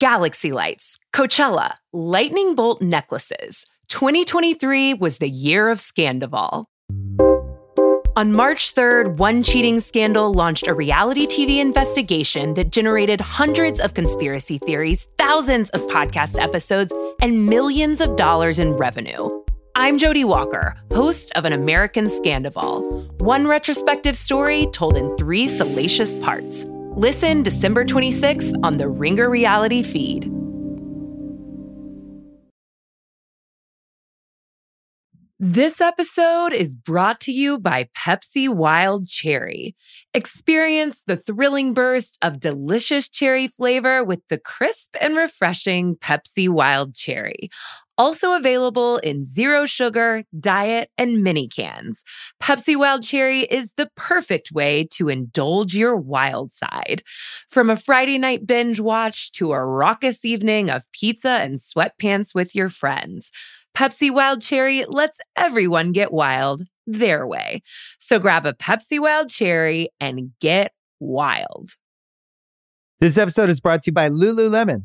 galaxy lights, Coachella, lightning bolt necklaces. 2023 was the year of Scandoval. On March 3rd, one cheating scandal launched a reality TV investigation that generated hundreds of conspiracy theories, thousands of podcast episodes, and millions of dollars in revenue. I'm Jodi Walker, host of An American Scandoval, one retrospective story told in three salacious parts. Listen December 26th on the Ringer Reality feed. This episode is brought to you by Pepsi Wild Cherry. Experience the thrilling burst of delicious cherry flavor with the crisp and refreshing Pepsi Wild Cherry. Also available in zero sugar, diet, and mini cans. Pepsi Wild Cherry is the perfect way to indulge your wild side. From a Friday night binge watch to a raucous evening of pizza and sweatpants with your friends. Pepsi Wild Cherry lets everyone get wild their way. So grab a Pepsi Wild Cherry and get wild. This episode is brought to you by Lululemon.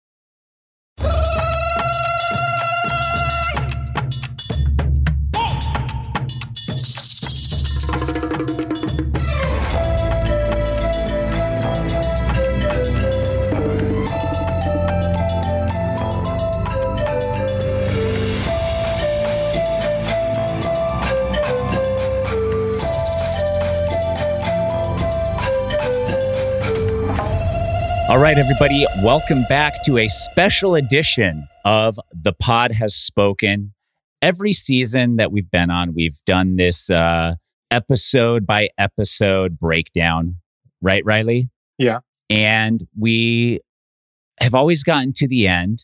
All right, everybody, welcome back to a special edition of The Pod Has Spoken. Every season that we've been on, we've done this uh, episode by episode breakdown, right, Riley? Yeah. And we have always gotten to the end,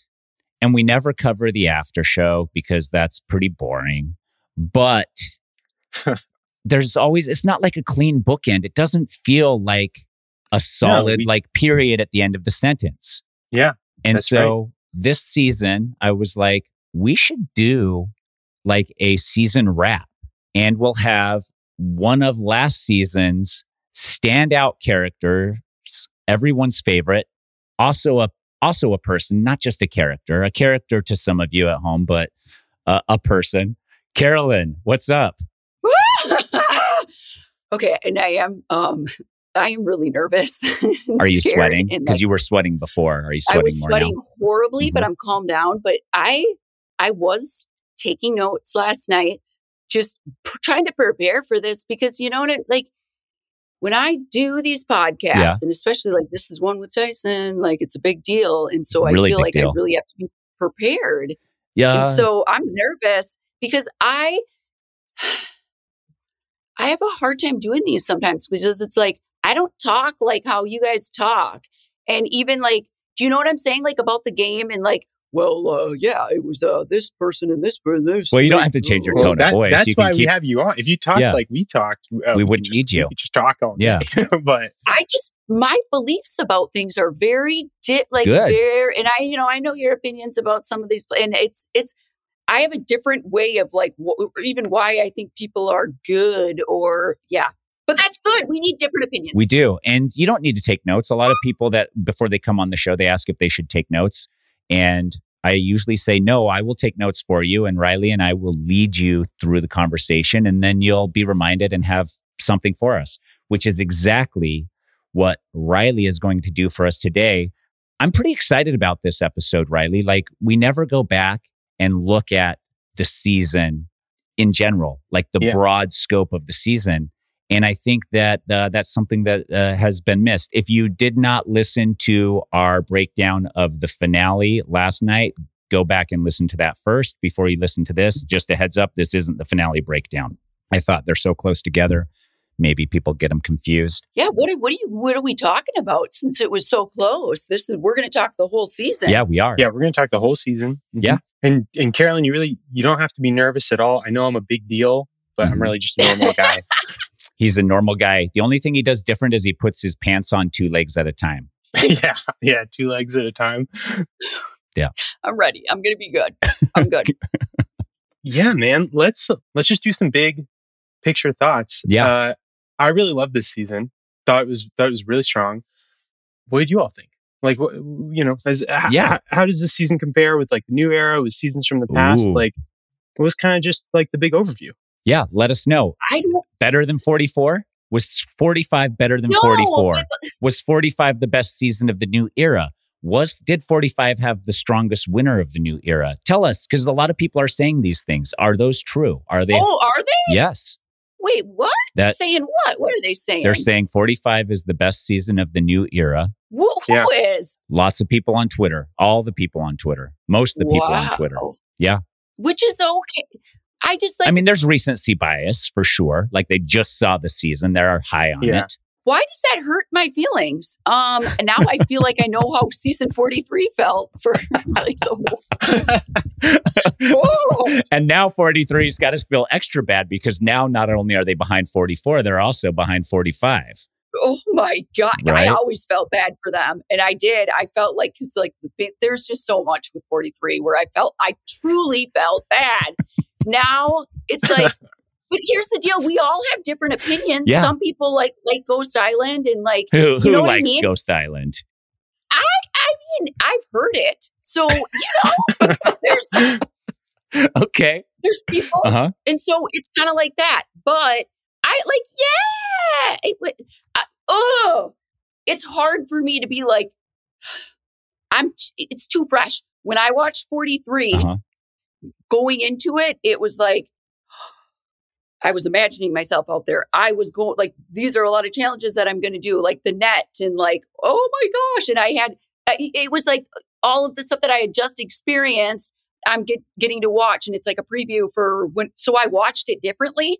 and we never cover the after show because that's pretty boring. But there's always, it's not like a clean bookend. It doesn't feel like a solid we- like period at the end of the sentence. Yeah. And That's so this season, I was like, we should do like a season wrap, and we'll have one of last season's standout characters, everyone's favorite, also a also a person, not just a character, a character to some of you at home, but uh, a person. Carolyn, what's up? okay, and I am um I am really nervous. Are you sweating? Because you were sweating before. Are you sweating? I was sweating now? horribly, but Mhm. I'm calmed down. But I I was taking notes last night, just p- trying to prepare for this because you know what? It, like when I do these podcasts, Yeah. and especially like this is one with Tyson, like it's a big deal, and so I Really feel like deal. I really have to be prepared. Yeah. And so I'm nervous because I I have a hard time doing these sometimes because it's like I don't talk like how you guys talk. And even like, do you know what I'm saying? Like about the game and like, well, uh, yeah, it was uh, this person and this person. This Well, you don't have to change your Well, tone of that- voice. That's You can why we have you on. If you talk Yeah. like we talked, uh, We could wouldn't just- need you. We just talk on. Yeah. but I just my beliefs about things are very di- like Good. very, and I you know I know your opinions about some of these, and it's it's I have a different way of like wh- even why I think people are good or yeah, but that's good. We need different opinions. We do. And you don't need to take notes. A lot of people that before they come on the show, they ask if they should take notes. And I usually say, no, I will take notes for you. And Riley and I will lead you through the conversation. And then you'll be reminded and have something for us, which is exactly what Riley is going to do for us today. I'm pretty excited about this episode, Riley. Like, we never go back and look at the season in general, like the Yeah. broad scope of the season. And I think that uh, that's something that uh, has been missed. If you did not listen to our breakdown of the finale last night, go back and listen to that first before you listen to this. Just a heads up, this isn't the finale breakdown. I thought they're so close together. Maybe people get them confused. Yeah, what are, what are you what are we talking about? Since it was so close, this is we're going to talk the whole season. Yeah, we are. Yeah, we're going to talk the whole season. Mhm. Yeah. And and Carolyn, you really you don't have to be nervous at all. I know I'm a big deal, but I'm Mhm. really just a normal guy. He's a normal guy. The only thing he does different is he puts his pants on two legs at a time. yeah, yeah, two legs at a time. Yeah. I'm ready. I'm going to be good. I'm good. Yeah, man. Let's let's just do some big picture thoughts. Yeah. Uh, I really love this season. Thought it was thought it was really strong. What did you all think? Like, what you know, as Yeah. h- how does this season compare with like the new era with seasons from the past? Ooh. Like, it was kind of just like the big overview. Yeah, let us know. I don't Better than 44? Was 45 better than know. 44? but- Was 45 the best season of the new era? Was did 45 have the strongest winner of the new era? Tell us because a lot of people are saying these things. Are those true? Are they? Oh, are they? Yes. Wait, what? That saying what? What are they saying? they're saying 45 is the best season of the new era. Who, who Yeah. is? Lots of people on Twitter, all the people on Twitter, most of the people on Twitter. Yeah. Which is okay. I just like I mean, there's recency bias for sure. Like they just saw the season, they're high on Yeah. it. why does that hurt my feelings? Um, and now I feel like I know how season 43 felt for like, whoa. and now 43's got to feel extra bad because now not only are they behind 44, they're also behind 45. Oh my god! Right? I always felt bad for them, and I did. I felt like because like there's just so much with 43 where I felt I truly felt bad. Now it's like, but here's the deal: we all have different opinions. Yeah. Some people like like Ghost Island, and like Who, who know what I likes mean? Ghost Island? I I mean, I've heard it. So you know, there's Okay. there's people Uh huh. And so it's kind of like that. But I like, yeah. It, I, oh, it's hard for me to be like, I'm, it's too fresh. When I watched 43, Uh huh. Going into it, it was like, I was imagining myself out there. I was going like these are a lot of challenges that I'm going to do, like the net and like oh my gosh, and I had uh, it was like all of the stuff that I had just experienced. I'm get, getting to watch, and it's like a preview for when. So I watched it differently.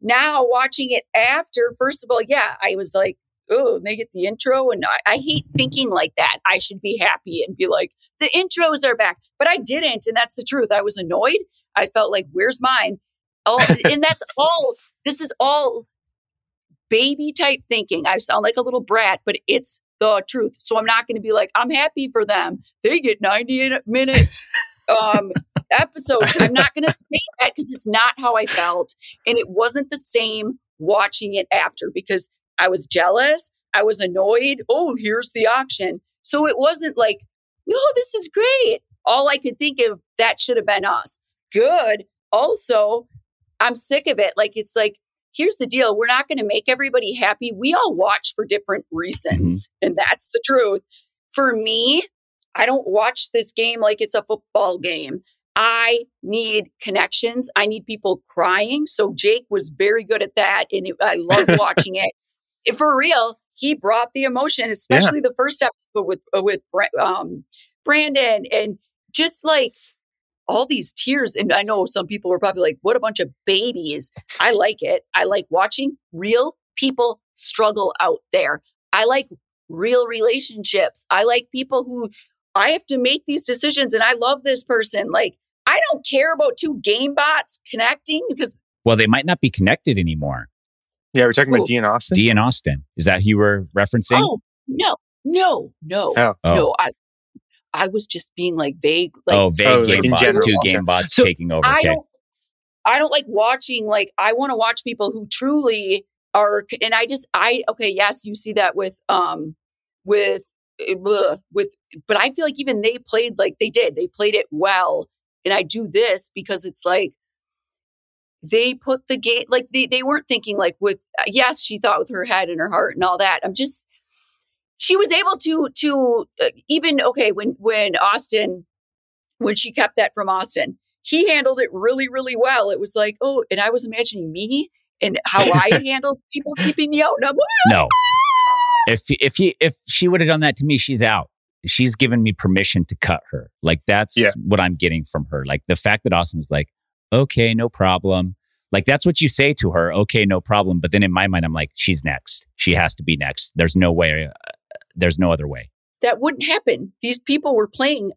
Now watching it after, first of all, yeah, I was like, oh, they get the intro, and I, I hate thinking like that. I should be happy and be like, the intros are back, but I didn't, and that's the truth. I was annoyed. I felt like, where's mine? Oh, and that's all. This is all baby type thinking. I sound like a little brat, but it's the truth. So I'm not going to be like, I'm happy for them. They get 90 minute um, episodes. I'm not going to say that because it's not how I felt. And it wasn't the same watching it after because I was jealous. I was annoyed. Oh, here's the auction. So it wasn't like, no, this is great. All I could think of, that should have been us. Good. Also, I'm sick of it. Like, it's like, here's the deal we're not going to make everybody happy. We all watch for different reasons, mm-hmm. and that's the truth. For me, I don't watch this game like it's a football game. I need connections. I need people crying. So Jake was very good at that, and it, I love watching it. For real, he brought the emotion, especially the first episode with uh, with um, Brandon, and just like all these tears. And I know some people were probably like, "What a bunch of babies." I like it. I like watching real people struggle out there. I like real relationships. I like people who I have to make these decisions, and I love this person. Like I don't care about two game bots connecting because Well, they might not be connected anymore. Yeah, we're talking Who? about Dean Austin. Dee and Austin. Is that who you were referencing? oh no, no, no, Oh. Oh. no. I I was just being like vague. Like oh, vague Oh, game in bots, general. two game bots So, taking over. I Okay. don't I don't like watching like I want to watch people who truly are and I just I okay, yes, you see that with um with eh, bleh, with but I feel like even they played like they did. They played it well. And I do this because it's like they put the gate like they they weren't thinking like with yes, she thought with her head and her heart and all that. I'm just she was able to to uh, even okay when when Austin when she kept that from Austin he handled it really, really well. It was like, oh, and I was imagining me and how I handled people keeping me out. And I'm like, No. If if he if she would have done that to me, she's out. she's given me permission to cut her. Like that's Yeah. what I'm getting from her. Like the fact that Austin was like, okay, no problem. Like that's what you say to her. Okay, no problem. But then in my mind, I'm like, she's next. She has to be next. There's no way. Uh, there's no other way. that wouldn't happen. These people were playing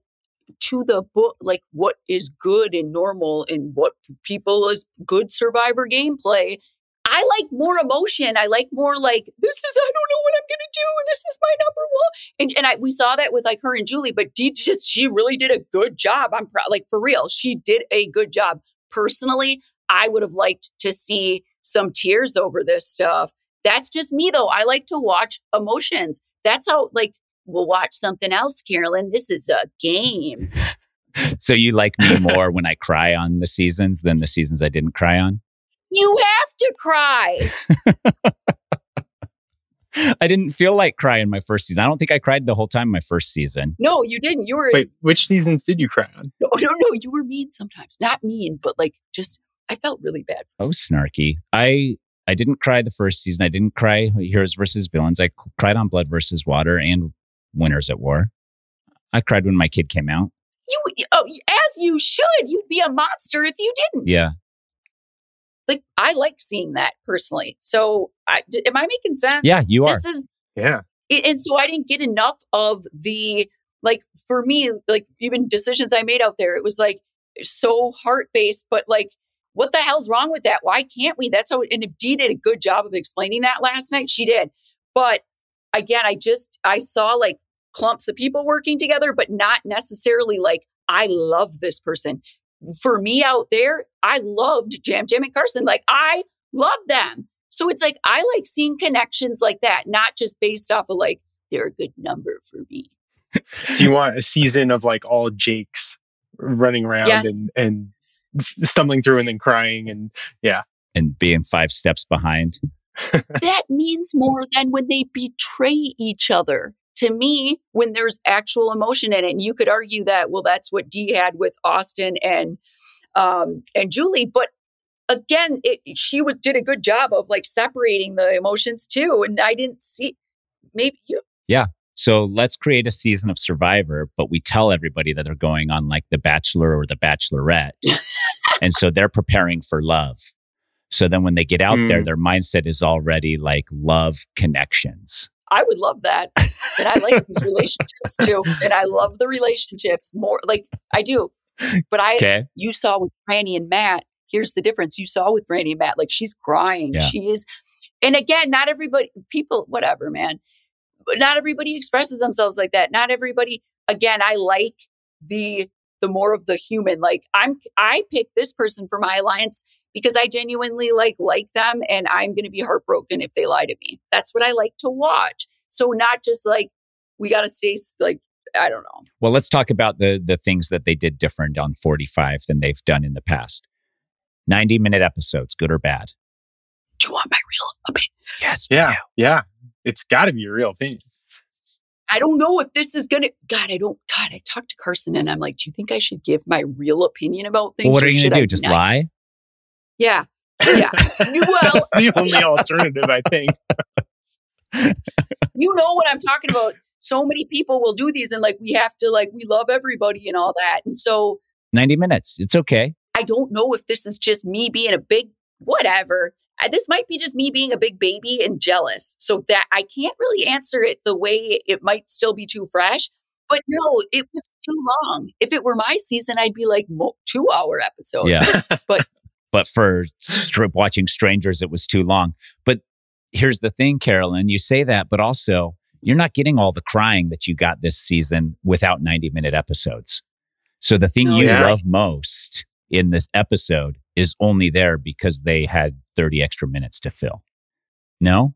to the book, like what is good and normal and what people is good survivor gameplay. I like more emotion. I like more like this is I don't know what I'm gonna do, and this is my number one. And and I we saw that with like her and Julie, but Dee just she really did a good job. I'm proud, like for real, she did a good job. Personally, I would have liked to see some tears over this stuff. That's just me though. I like to watch emotions. That's how like we'll watch something else, Carolyn. This is a game. So you like me more when I cry on the seasons than the seasons I didn't cry on? You have to cry. I didn't feel like crying my first season. I don't think I cried the whole time my first season. No, you didn't. You were Wait, which seasons did you cry on? no, no, no. You were mean sometimes. Not mean, but like just I felt really bad. I was oh, snarky. I I didn't cry the first season. I didn't cry Heroes versus Villains. I cried on Blood versus Water and Winners at War. I cried when my kid came out. you. Oh, as you should. You'd be a monster if you didn't. Yeah. Like I like seeing that personally. So, I, d- am I making sense? Yeah, you are. This is Yeah. it, and so I didn't get enough of the like for me like even decisions I made out there. It was like so heart based, but like what the hell's wrong with that? Why can't we? That's how. And if Dee did a good job of explaining that last night, she did. But again, I just I saw like clumps of people working together, but not necessarily like I love this person. For me out there, I loved Yam Yam and Carson. Like I love them. So it's like I like seeing connections like that, not just based off of like they're a good number for me. So you want a season of like all Jakes running around Yes. and and stumbling through and then crying and yeah, And being five steps behind. that means more than when they betray each other. To me, when there's actual emotion in it, and you could argue that, well, that's what Dee had with Austin and um, and Julie, but again, it, she was, did a good job of like separating the emotions too. And I didn't see maybe you. Yeah. So let's create a season of Survivor, but we tell everybody that they're going on like The Bachelor or The Bachelorette. and so they're preparing for love. So then when they get out there, Mm. their mindset is already like love connections. I would love that. And I like these relationships too. And I love the relationships more. Like I do. But I, Okay. you saw with Frannie and Matt. Here's the difference. You saw with Frannie and Matt, like she's crying. Yeah. She is. And again, not everybody, people, whatever, man. But not everybody expresses themselves like that. Not everybody. Again, I like the the more of the human. Like I'm, I pick this person for my alliance because I genuinely like like them, and I'm going to be heartbroken if they lie to me. That's what I like to watch. So not just like we got to stay like I don't know. Well, let's talk about the the things that they did different on 45 than they've done in the past. 90 minute episodes, good or bad? Do you want my real opinion? Yes. yeah, yeah. It's got to be a real opinion. I don't know if this is gonna. God, I don't. God, I talked to Carson and I'm like, do you think I should give my real opinion about things? Well, what are you going to do? Just not? lie? Yeah, yeah. well, That's the only alternative, I think. you know what I'm talking about. So many people will do these and like we have to like we love everybody and all that. And so 90 minutes. It's okay. I don't know if this is just me being a big whatever. Uh, This might be just me being a big baby and jealous. So that I can't really answer it the way it might still be too fresh. But no, it was too long. If it were my season, I'd be like two hour episodes. Yeah. But- but for strip watching strangers, it was too long. But here's the thing, Carolyn, you say that, but also you're not getting all the crying that you got this season without 90 minute episodes. So the thing No, you yeah. love most in this episode is only there because they had 30 extra minutes to fill. No?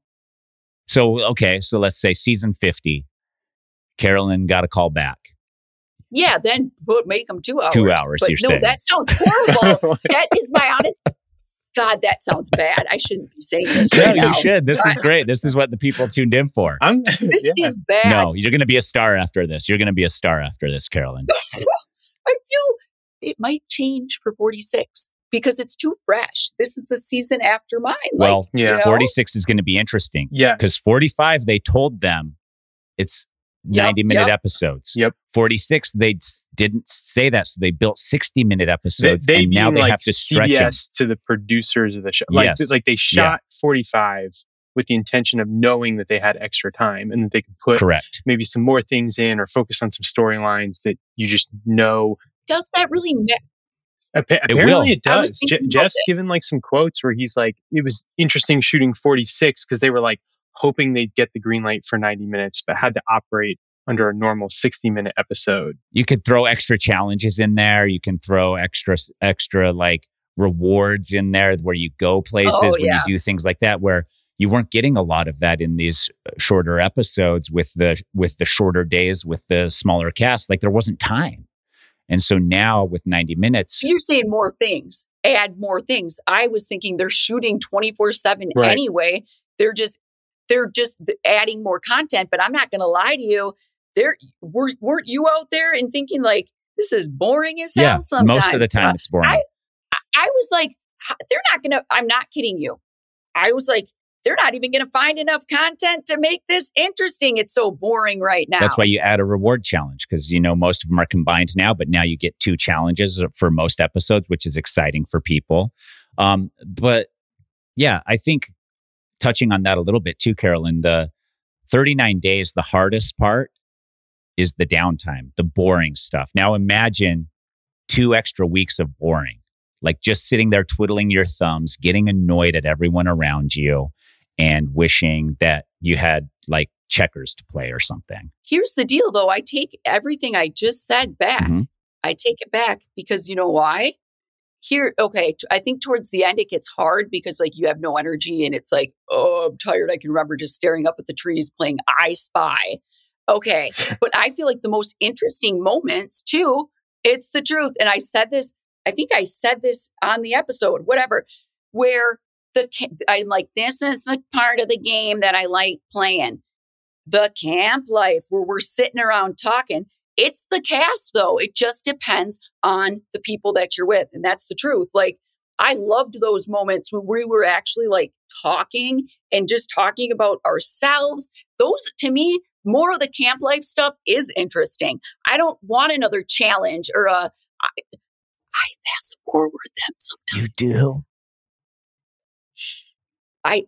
So, okay. So let's say season 50, Carolyn got a call back. Yeah, then put make them two hours. Two hours, But you're no, saying. that sounds horrible. that is my honest. God, that sounds bad. I shouldn't be saying this No, right you now. should. This is great. This is what the people tuned in for. I'm This yeah. is bad. No, you're going to be a star after this. You're going to be a star after this, Carolyn. I feel it might change for 46 because it's too fresh. This is the season after mine. Like, Well, Yeah. you know? 46 is going to be interesting yeah. because 45, they told them it's Yep, 90 minute yep. episodes. Yep. 46, they didn't say that. So they built 60 minute episodes. they and now they like have to stretch them. To the producers of the show. Like, Yes. like they shot 45 with the intention of knowing that they had extra time and that they could put Correct. maybe some more things in or focus on some storylines that you just know. Does that really matter? Appa- It apparently, it I does. Je- Jeff's given like some quotes where he's like, it was interesting shooting 46 because they were like hoping they'd get the green light for 90 minutes, but had to operate under a normal 60 minute episode. You could throw extra challenges in there. You can throw extra, extra like rewards in there where you go places, Oh, when yeah. you do things like that, where you weren't getting a lot of that in these uh, shorter episodes with the with the shorter days with the smaller cast. Like there wasn't time. And so now with 90 minutes, You're saying more things, add more things. I was thinking they're shooting 24 7 Right. anyway. They're just they're just adding more content. But I'm not gonna lie to you. There were weren't you out there and thinking like this is boring as hell yeah, sometimes. most of the time Uh, it's boring. I- I was like, they're not gonna, I'm not kidding you. I was like, they're not even gonna find enough content to make this interesting. It's so boring right now. That's why you add a reward challenge because you know most of them are combined now, but now you get two challenges for most episodes, which is exciting for people. Um, but yeah, I think touching on that a little bit too, Carolyn, the 39 days, the hardest part is the downtime, the boring stuff. Now imagine two extra weeks of boring, like just sitting there twiddling your thumbs, getting annoyed at everyone around you, and wishing that you had like checkers to play or something. Here's the deal though. I take everything I just said back. Mhm. I take it back because you know why? Here, okay, t- I think towards the end it gets hard because like you have no energy and it's like, oh, I'm tired. I can remember just staring up at the trees playing I Spy. Okay. but I feel like the most interesting moments too, it's the truth. And I said this, I think I said this on the episode, whatever, where the I'm like, this is the part of the game that I like playing. The camp life where we're sitting around talking. It's the cast though. It just depends on the people that you're with. And that's the truth. Like I loved those moments when we were actually like talking and just talking about ourselves. Those to me, more of the camp life stuff is interesting. I don't want another challenge or a I, I fast forward them sometimes. You do? I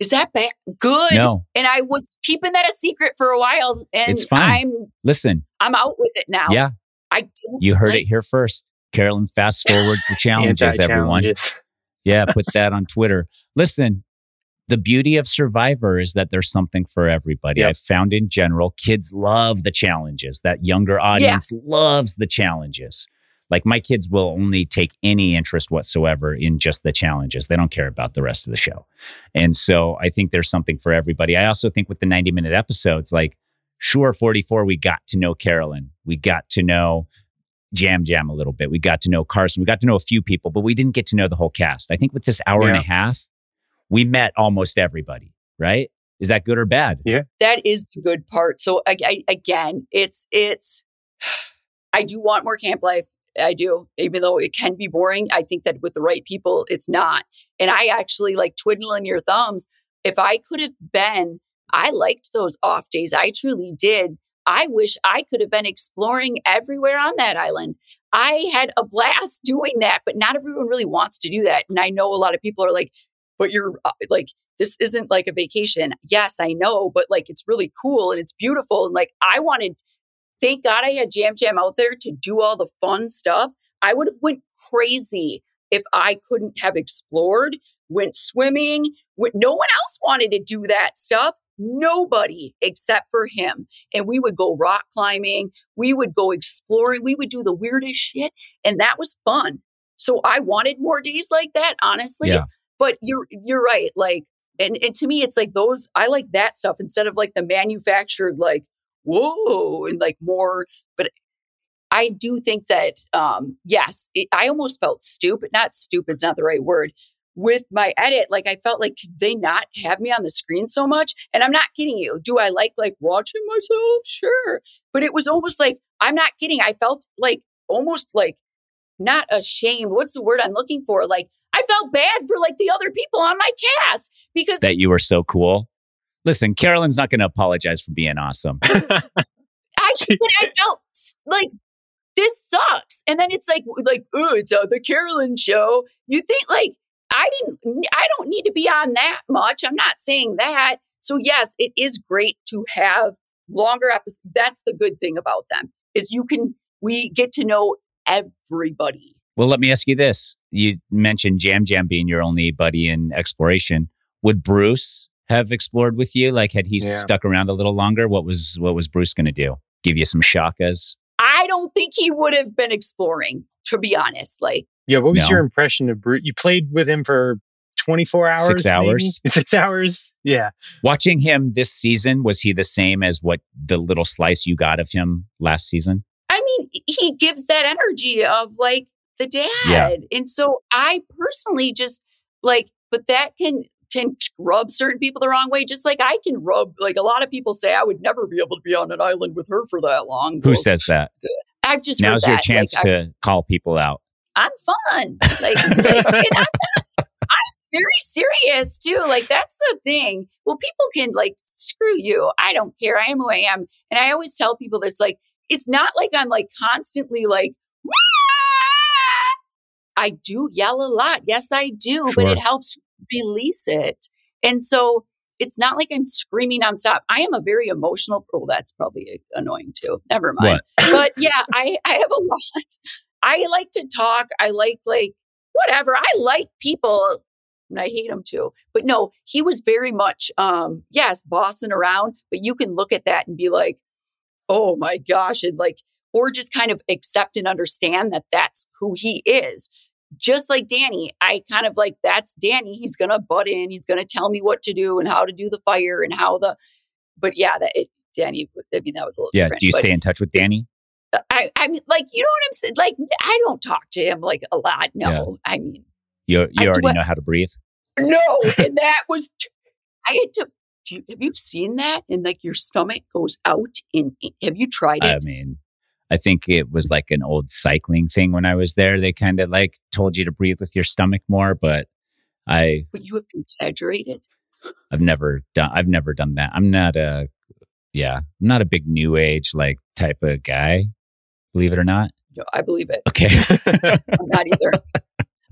is that bad? Good. No, And I was keeping that a secret for a while, and It's fine. I'm listen. I'm out with it now. Yeah, I you heard like- it here first. Carolyn fast forwards the challenges, everyone. Yeah, put that on Twitter. Listen, the beauty of Survivor is that there's something for everybody. Yep. I've found in general, kids love the challenges. That younger audience Yes. loves the challenges. Like my kids will only take any interest whatsoever in just the challenges. They don't care about the rest of the show. And so I think there's something for everybody. I also think with the 90 minute episodes, like, sure, 44, we got to know Carolyn. We got to know Yam Yam a little bit. We got to know Carson. We got to know a few people, but we didn't get to know the whole cast. I think with this hour and a half, we met almost everybody, right? Is that good or bad? Yeah. That is the good part. So I, I, again, it's it's. I do want more camp life. I do, even though it can be boring. I think that with the right people, it's not. And I actually like twiddling your thumbs. If I could have been, I liked those off days. I truly did. I wish I could have been exploring everywhere on that island. I had a blast doing that, but not everyone really wants to do that. And I know a lot of people are like, but you're uh, like, this isn't like a vacation. Yes, I know, but like it's really cool and it's beautiful. And like I wanted, thank God I had Yam Yam out there to do all the fun stuff. I would have went crazy if I couldn't have explored, went swimming. Went, no one else wanted to do that stuff. Nobody except for him. And we would go rock climbing. We would go exploring. We would do the weirdest shit. And that was fun. So I wanted more days like that, honestly. Yeah. But you're you're right. Like, and, and to me, it's like those I like that stuff instead of like the manufactured, like, whoa, and like more. But I do think that um, yes, it, I almost felt stupid. Not stupid's not the right word. With my edit, like I felt like could they not have me on the screen so much? And I'm not kidding you. Do I like like watching myself? Sure. But it was almost like I'm not kidding. I felt like almost like not ashamed. What's the word I'm looking for? Like I felt bad for like the other people on my cast because That you were so cool. Listen, Carolyn's not going to apologize for being awesome. I but I felt s- like this sucks. And then it's like like oh, it's uh, the Carolyn show. You think like I didn't I don't need to be on that much. I'm not saying that. So yes, it is great to have longer episodes. That's the good thing about them is you can we get to know everybody. Well, let me ask you this. You mentioned Yam Yam being your only buddy in exploration. Would Bruce have explored with you? Like had he Yeah. stuck around a little longer, what was what was Bruce going to do? Give you some shakas? I don't think he would have been exploring, to be honest. Like yeah, what was No. your impression of Bruce? You played with him for 24 hours? Six maybe? hours. Six hours? Yeah. Watching him this season, was he the same as what the little slice you got of him last season? I mean, he gives that energy of like the dad. Yeah. And so I personally just like, but that can can rub certain people the wrong way, just like I can rub like a lot of people say I would never be able to be on an island with her for that long. Who Well, says that? I've just Now's your that. chance Like, to call people out. I'm fun. Like, like, I'm, I'm very serious too. Like that's the thing. Well, people can like screw you. I don't care. I am who I am, and I always tell people this. Like, it's not like I'm like constantly like. I do yell a lot. Yes, I do, but it helps release it. And so it's not like I'm screaming nonstop. I am a very emotional. Oh, that's probably annoying too. Never mind but yeah, I I have a lot. I like to talk. I like like whatever. I like people and I hate them too. But no, he was very much um yes, bossing around, but you can look at that and be like, "Oh my gosh," and like or just kind of accept and understand that that's who he is. Just like Danny, I kind of like that's Danny. He's to butt in. He's to tell me what to do and how to do the fire and how the but yeah, that it Danny, I mean, that was a little Yeah. Do you stay in touch with Danny? Uh, I, I mean, like, you know what I'm saying? Like, I don't talk to him like a lot. No, I mean, You I you already do- know how to breathe. no. and that was, t- I had to, do you, have you seen that? And like your stomach goes out in, have you tried it? I mean, I think it was like an old cycling thing when I was there. They kind of like told you to breathe with your stomach more, but I but you have to exaggerate. I've never done I've never done that. I'm not a yeah, I'm not a big new age like type of guy. Believe it or not. No, I believe it. Okay. I'm not either.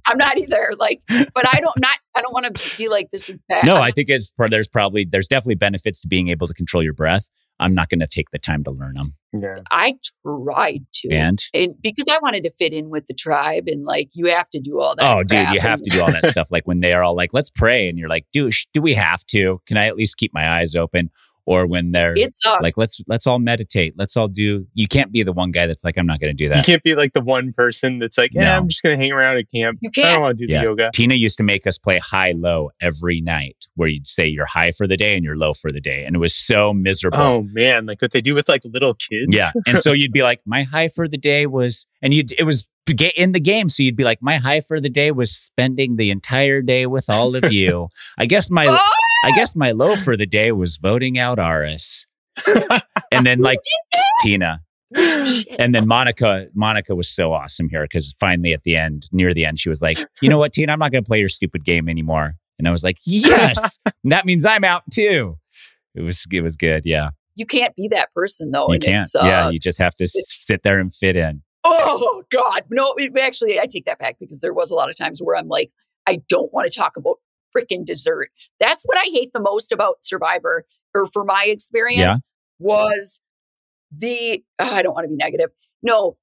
I'm not either. Like, but I don't not. I don't want to be like this is bad. no, I'm- think it's there's probably there's definitely benefits to being able to control your breath. I'm not going to take the time to learn them. yeah. I tried to, And and because I wanted to fit in with the tribe, and like you have to do all that. oh, dude, crap you have to do all that stuff. Like when they are all like, "Let's pray," and you're like, "Dude, sh- do we have to? Can I at least keep my eyes open?" Or when they're It sucks. like, "Let's let's all meditate. Let's all do." You can't be the one guy that's like, "I'm not going to do that. You can't be like the one person that's like, yeah, No. I'm just going to hang around at camp. You can't. don't want to do Yeah. the yoga. Tina used to make us play high low every night, where you'd say you're high for the day and you're low for the day, and it was so miserable. Oh man, like what they do with like little kids. Yeah. And so you'd be like, my high for the day was, and you'd, it was ga- in the game. So you'd be like, my high for the day was spending the entire day with all of you. I guess my, Oh, I guess my low for the day was voting out Aras. And then like Tina. And then Monica, Monica was so awesome here because finally at the end, near the end, she was like, you know what, Tina, I'm not going to play your stupid game anymore. And I was like, yes, And that means I'm out too. It was, it was good. Yeah. you can't be that person though. you and can't. It's, yeah. You just have to s- sit there and fit in. Oh God, no! It, actually, I take that back because there was a lot of times where I'm like, I don't want to talk about freaking dessert. That's what I hate the most about Survivor, or for my experience, was the. oh, I don't want to be negative. No,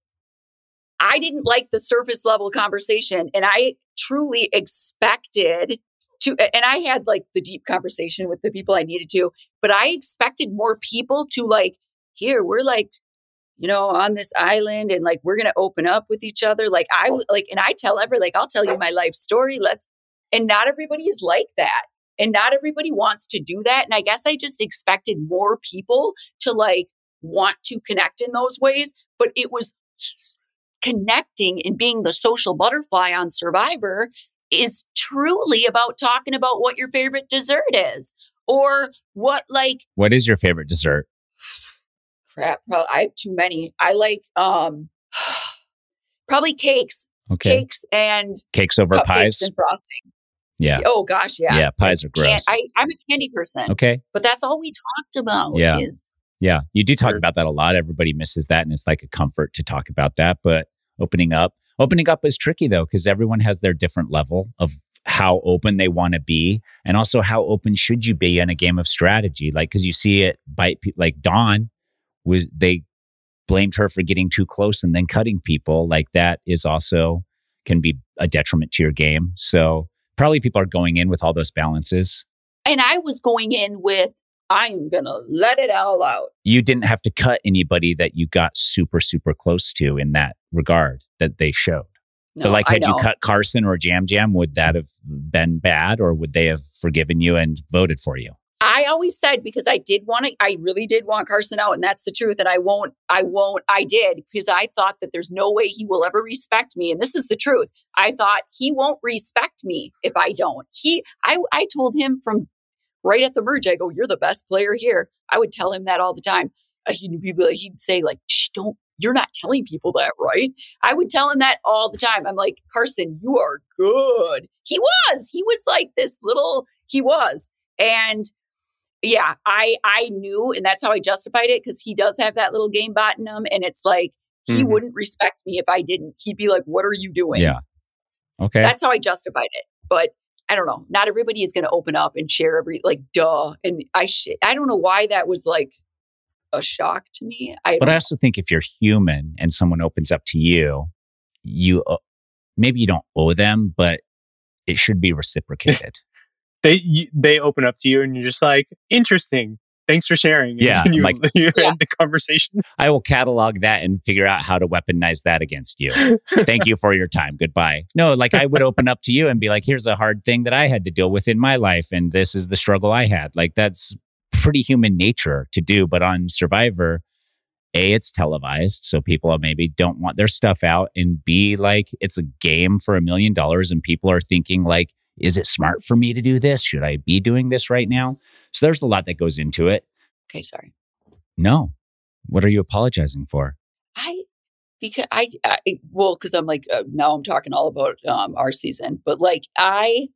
I didn't like the surface level conversation, and I truly expected to. And I had like the deep conversation with the people I needed to, but I expected more people to like. Here, we're like you know, on this island and like we're gonna open up with each other. Like I like, and I tell every like I'll tell you my life story. Let's, and not everybody is like that, and not everybody wants to do that. And I guess I just expected more people to like want to connect in those ways, but it was connecting and being the social butterfly on Survivor is truly about talking about what your favorite dessert is or what like What is your favorite dessert? Crap. Probably, I have too many. I like um probably cakes, Okay. cakes and Cakes over pies. and frosting. Yeah. Oh gosh, yeah. Yeah, pies are gross. I, I'm a candy person, okay. but that's all we talked about. Yeah. Is Yeah, you do talk about that a lot. Everybody misses that, and it's like a comfort to talk about that. But opening up, opening up is tricky though, because everyone has their different level of how open they want to be, and also how open should you be in a game of strategy. Like, because you see it bite, like Dawn was they blamed her for getting too close and then cutting people. Like that is also can be a detriment to your game. So probably people are going in with all those balances. and I was going in with I'm gonna let it all out. you didn't have to cut anybody that you got super super close to in that regard that they showed. No, but like had you cut Carson or Yam Yam, would that have been bad or would they have forgiven you and voted for you? I always said because I did want to, I really did want Carson out, and that's the truth. And I won't, I won't, I did because I thought that there's no way he will ever respect me. And this is the truth. I thought he won't respect me if I don't. He, I, I told him from right at the merge, I go, "You're the best player here." I would tell him that all the time. Uh, He'd be like, he'd say like, Shh, "Don't." You're not telling people that, right? I would tell him that all the time. I'm like, Carson, you are good. He was. He was like this little, he was. And yeah, I I knew, and that's how I justified it because he does have that little game bot in him, and it's like he Mhm. wouldn't respect me if I didn't. He'd be like, "What are you doing?" Yeah. Okay. That's how I justified it. But I don't know. Not everybody is going to open up and share every like, duh. And I sh- I don't know why that was like a shock to me. I but I also think if you're human and someone opens up to you, you uh, maybe you don't owe them, but it should be reciprocated. They you, they open up to you and you're just like, interesting. Thanks for sharing. And Yeah, then you, like- you Yeah. end the conversation. I will catalog that and figure out how to weaponize that against you. Thank you for your time. Goodbye. No, like I would open up to you and be like, here's a hard thing that I had to deal with in my life. And this is the struggle I had. Like that's pretty human nature to do. But on Survivor, A, it's televised. So people maybe don't want their stuff out. And B, like it's a game for a million dollars and people are thinking, like, is it smart for me to do this? Should I be doing this right now? So there's a lot that goes into it. okay, sorry. No. What are you apologizing for? I because I, I well because I'm like uh, now I'm talking all about um, our season, but like I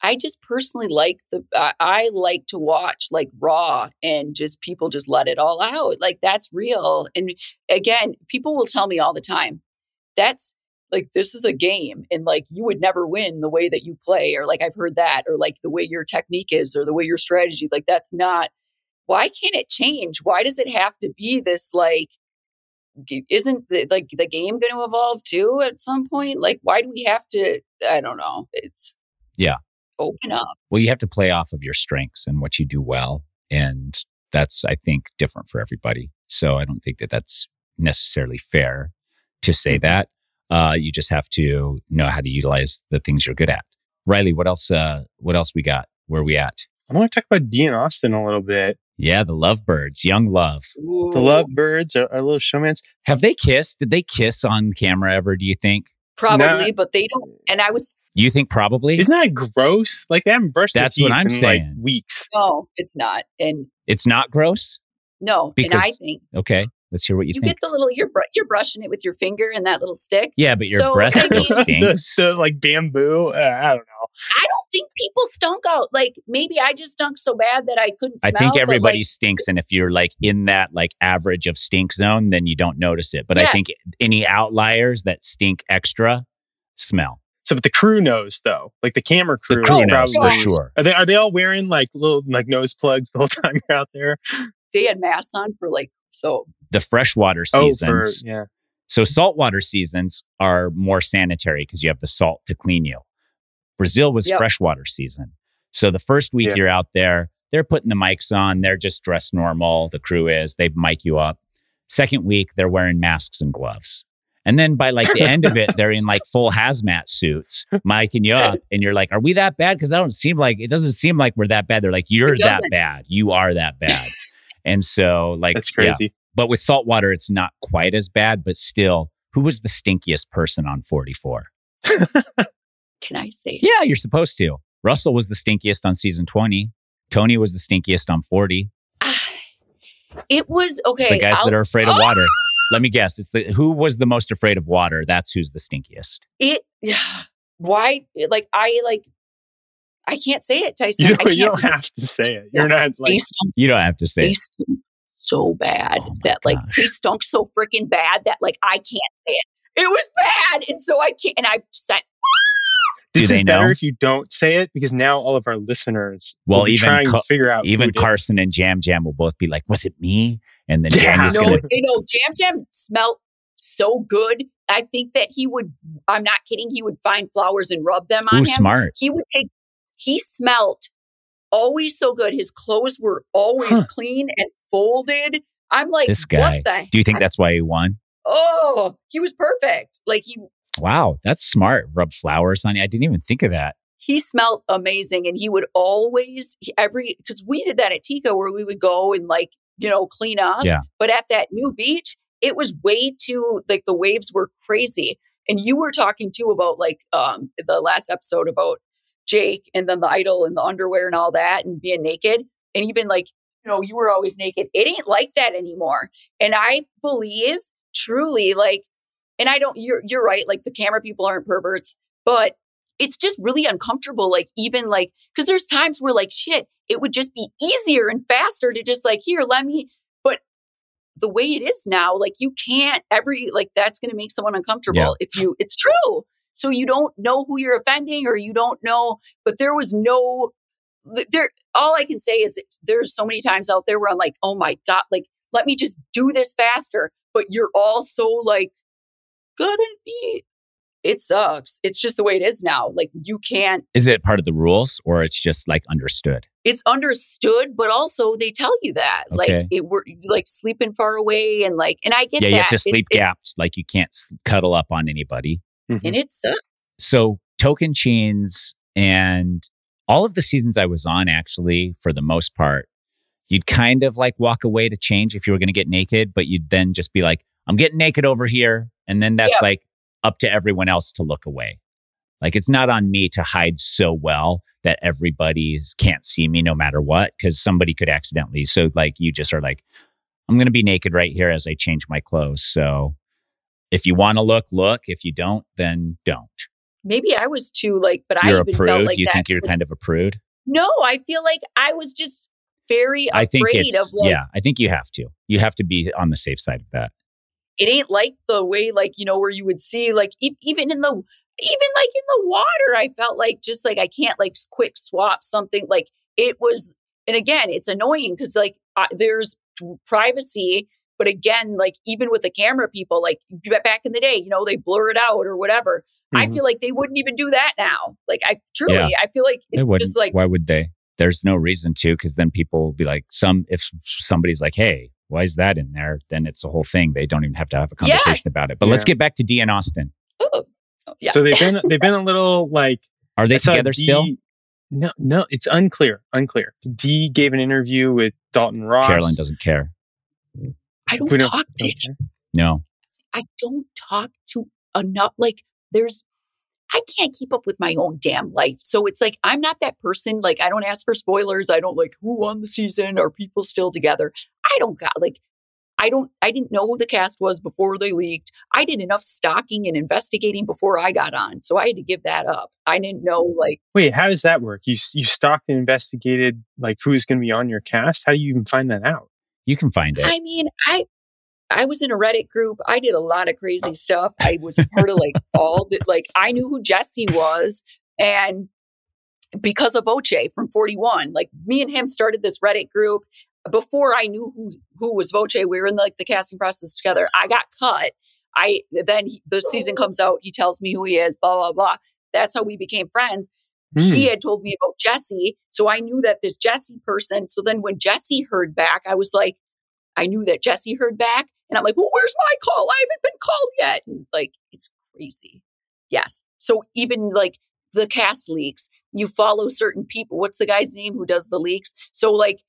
I just personally like the I, I like to watch like raw and just people just let it all out like that's real and again people will tell me all the time that's like this is a game and like you would never win the way that you play or like I've heard that or like the way your technique is or the way your strategy like that's not why can't it change why does it have to be this like isn't the, like the game going to evolve too at some point? Like, why do we have to? I don't know. It's Yeah. Open up. Well, you have to play off of your strengths and what you do well. And that's, I think, different for everybody. So I don't think that that's necessarily fair to say mm-hmm. that. Uh, you just have to know how to utilize the things you're good at. Riley, what else? Uh, what else we got? Where are we at? I want to talk about Dean Austin a little bit. Yeah, the Lovebirds, young love. The Ooh. Lovebirds, our, our little showmans. Have they kissed? Did they kiss on camera ever? Do you think? probably, but they don't. And I was You think probably? Isn't that gross? Like they haven't brushed their That's what I'm in like saying. weeks. no, it's not. And it's not gross. no, and I think Okay, let's hear what you, think. you, think. get the little. You're br- you're brushing it with your finger and that little stick. yeah, but your So, breath I still mean- the, stinks. the, like bamboo. Uh, I don't know. I don't think people stunk out. Like maybe I just stunk so bad that I couldn't. I think everybody like, stinks, and if you're like in that like average of stink zone, then you don't notice it. But I think any outliers that stink extra smell. So, but the crew knows though. Like the camera crew, The crew, crew is knows for sure. Are they are they all wearing like little like nose plugs the whole time you're out there? They had masks on for like so. The freshwater Oh, seasons. for yeah. So saltwater seasons are more sanitary because you have the salt to clean you. Brazil was Yep. freshwater season. So the first week Yeah. you're out there, they're putting the mics on, they're just dressed normal. The crew is, they mic you up. Second week, they're wearing masks and gloves. And then by like the end of it, they're in like full hazmat suits, micing you up. And you're like, are we that bad? Because I don't seem like, it doesn't seem like we're that bad. They're like, you're that bad. You are that bad. And so, like, That's yeah. crazy. But with saltwater, it's not quite as bad, but still, who was the stinkiest person on 44? Can I say? Yeah, you're supposed to. Russell was the stinkiest on season 20. Tony was the stinkiest on 40. It was okay. the guys I'll- that are afraid of Oh! water. Let me guess. It's the who was the most afraid of water? That's who's the stinkiest. it yeah. why like i like I can't say it, Tyson. You don't, can't you don't have to say it. You're not they like stunk, You don't have to say they it. so bad Oh that like gosh. they stunk so freaking bad that like I can't say it. It was bad, and so I can't. And I said, ah! Do this they is better if you don't say it because now all of our listeners Well, will be even trying Ca- to figure out Even it is. Carson and Yam Yam will both be like, "Was it me?" And then Yeah. Jamie's no, gonna. you know, Yam Yam smelled so good. I think that he would. I'm not kidding. He would find flowers and rub them on Ooh, him. smart. He would take. He smelt always so good. His clothes were always Huh. clean and folded. I'm like, This guy. what the? Do you think that's why he won? Oh, he was perfect. Like he Wow, that's smart. Rub flowers on you. I didn't even think of that. he smelled amazing, and he would always he- every because we did that at Tika where we would go and like you know clean up. Yeah. But at that new beach, it was way too like the waves were crazy. And you were talking too about like um the last episode about Jake and then the idol and the underwear and all that and being naked. And even like, you know, you were always naked. It ain't like that anymore. And I believe truly like and I don't you're you're right, like the camera people aren't perverts, but it's just really uncomfortable. Like even like because there's times where like shit, it would just be easier and faster to just like here, let me but the way it is now, like you can't every like that's gonna make someone uncomfortable if you it's true. So you don't know who you're offending or you don't know, but there was no there all I can say is there's so many times out there where I'm like, oh my God, like let me just do this faster. But you're all so like gonna be it sucks. It's just the way it is now. Like you can't Is it part of the rules or it's just like understood? it's understood, but also they tell you that. Like it were like sleeping far away and like and I get yeah, that. you have to It's- sleep it's- Like you can't cuddle up on anybody. Mhm. And it sucks. So Tocantins and all of the seasons I was on, actually, for the most part, you'd kind of like walk away to change if you were going to get naked, but you'd then just be like, I'm getting naked over here. And then that's Yeah. like up to everyone else to look away. Like it's not on me to hide so well that everybody can't see me no matter what, because somebody could accidentally. So like you just are like, I'm going to be naked right here as I change my clothes. So if you want to look, look. If you don't, then don't. Maybe I was too like, but I You're a even prude. felt like you that. think you're kind of a prude? no, I feel like I was just very I think afraid it's of like yeah. I think you have to. You have to be on the safe side of that. it ain't like the way like you know where you would see like e- even in the even like in the water i felt like just like i can't like quick swap something like it was and again it's annoying because like I, there's privacy but again like even with the camera people like back in the day you know they blur it out or whatever i Mhm. feel like they wouldn't even do that now like i truly Mm-hmm. Yeah. i feel like it's just like Why would they? There's no reason to, because then people will be like, some if somebody's like, hey, why is that in there? Then it's a whole thing. They don't even have to have a conversation Yes. about it. But let's get back to Dee and Austin. oh, yeah So they've been they've been a little like Are they I together D- still? No, no, it's unclear. Unclear. Dee gave an interview with Dalton Ross. Carolyn doesn't care. I don't We don't- talk to Okay. No. I don't talk to enough. Like, there's, I can't keep up with my own damn life. So it's like, I'm not that person. Like, I don't ask for spoilers. I don't like who won the season. Are people still together? I don't got like, I don't, I didn't know who the cast was before they leaked. I did enough stalking and investigating before I got on. So I had to give that up. I didn't know, like, Wait, how does that work? You you stalked and investigated like who's going to be on your cast? How do you even find that out? You can find it. I mean, I I was in a Reddit group. I did a lot of crazy stuff. I was part of like all the like I knew who Jesse was and because of Voce from 41. Like me and him started this Reddit group before I knew who who was Voce. We were in like the casting process together. I got cut. I then he, the season comes out. He tells me who he is. Blah blah blah. That's how we became friends. Hmm. He had told me about Jesse, so I knew that this Jesse person. So then when Jesse heard back, I was like, I knew that Jesse heard back, and I'm like, well, where's my call? I haven't been called yet. And like, it's crazy. Yes. So even like the cast leaks, you follow certain people. What's the guy's name who does the leaks? So like,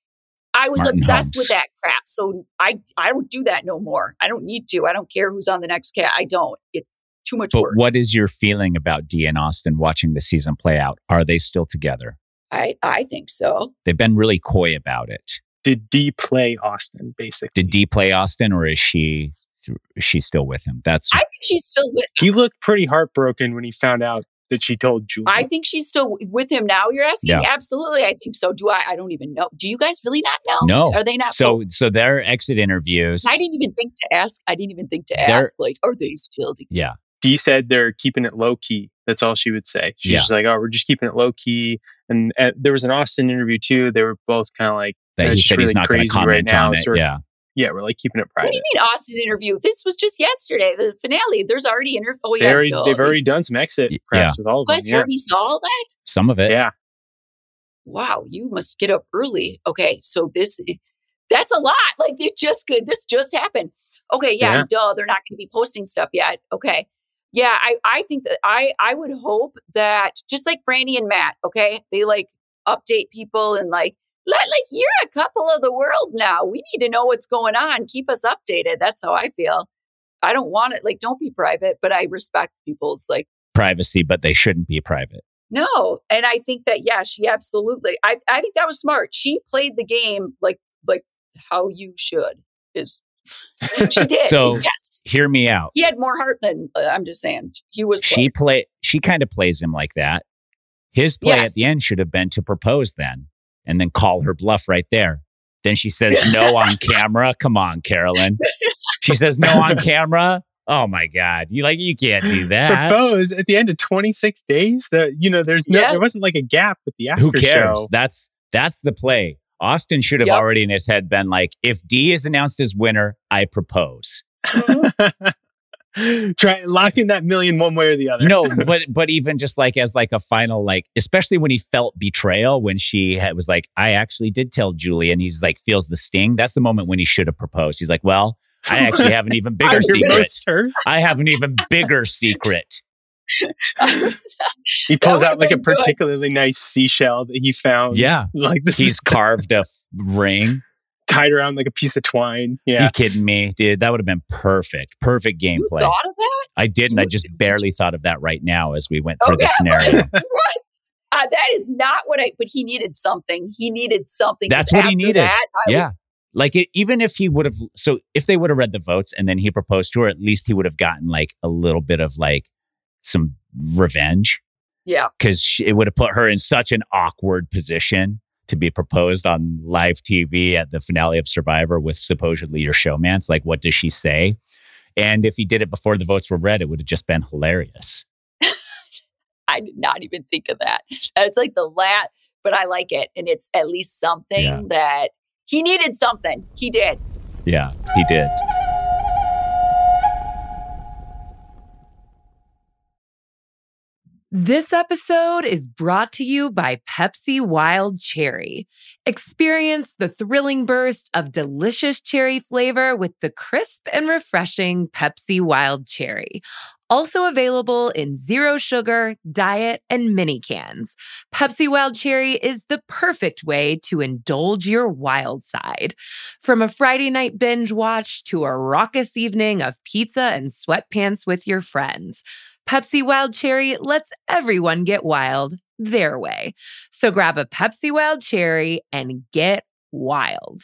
I was Martin obsessed Holmes. with that crap. So I I don't do that no more. I don't need to. I don't care who's on the next cat. I don't. It's too much But work. what is your feeling about Dee and Austin watching the season play out? Are they still together? I I think so. They've been really coy about it. Did Dee play Austin basically? Did Dee play Austin or is she is she still with him? That's I think she's still with. he looked pretty heartbroken when he found out that she told Julie. I think she's still with him now. You're asking? Yeah. Absolutely. I think so. Do I? I don't even know. Do you guys really not know? No. Are they not? So so their exit interviews. I didn't even think to ask. I didn't even think to ask. Like, are they still? together? Yeah. Dee said they're keeping it low key. That's all she would say. She's Yeah. just like, "Oh, we're just keeping it low key." And uh, there was an Austin interview too. They were both kind of like, That "It's he just said really he's not going to crazy comment right now." on it. Sort of- yeah. yeah, we're like keeping it private. What do you mean Austin interview? This was just yesterday, the finale. There's already interview. Oh They yeah, already, they've already done some exit Y- press with all You of them. guys Yeah. already saw all that? Some of it. yeah. Wow, you must get up early. Okay, so this that's a lot. Like it just good. This just happened. Okay, yeah, Yeah. duh. They're not going to be posting stuff yet. Okay, yeah. I I think that I I would hope that just like Frannie and Matt. Okay, they like update people and like let like you're a couple of the world now. We need to know what's going on. Keep us updated. That's how I feel. I don't want it. Like, don't be private, but I respect people's like. Privacy, but they shouldn't be private. No, and I think that yeah, she absolutely. I I think that was smart. She played the game like like how you should. Is she did? So- yes, Hear me out. he had more heart than uh, I'm just saying. He was. She play she kind of plays him like that. His play at the end should have been to propose then and then call her bluff right there. Then she says no on camera. Come on, Carolyn. She says no on camera. Oh my God. You like you can't do that. Propose at the end of 26 days. That you know, there's no, Yes. there wasn't like a gap with the after Who cares? show. That's that's the play. Austin should have Yep. already in his head been like, if Dee is announced as winner, I propose. Try locking that million one way or the other. no, but but even just like as like a final like, especially when he felt betrayal when she had, was like, I actually did tell Julie, and he's like feels the sting. That's the moment when he should have proposed. He's like, well, I actually have an even bigger secret. I have an even bigger secret. He pulls out like a would've good. particularly nice seashell that he found. Yeah, Like this he's is carved a f- ring. tied around like a piece of twine. Yeah. You kidding me, dude? That would have been perfect. Perfect you gameplay. thought of that? I didn't. I just did you- barely thought of that right now as we went through the Okay. scenario. what? Uh, that is not what I. But he needed something. He needed something. That's what he needed. That, I yeah. was- Like it, even if he would have, so if they would have read the votes and then he proposed to her, at least he would have gotten like a little bit of like some revenge yeah. because it would have put her in such an awkward position to be proposed on live TV at the finale of Survivor with supposedly your showmance. Like, what does she say? And if he did it before the votes were read, it would have just been hilarious. I did not even think of that. It's like the lat, but I like it, and it's at least something Yeah. that he needed. Something he did. Yeah, he did. This episode is brought to you by Pepsi Wild Cherry. Experience the thrilling burst of delicious cherry flavor with the crisp and refreshing Pepsi Wild Cherry. Also available in zero sugar, diet, and mini cans. Pepsi Wild Cherry is the perfect way to indulge your wild side. From a Friday night binge watch to a raucous evening of pizza and sweatpants with your friends. Pepsi Wild Cherry lets everyone get wild their way. So grab a Pepsi Wild Cherry and get wild.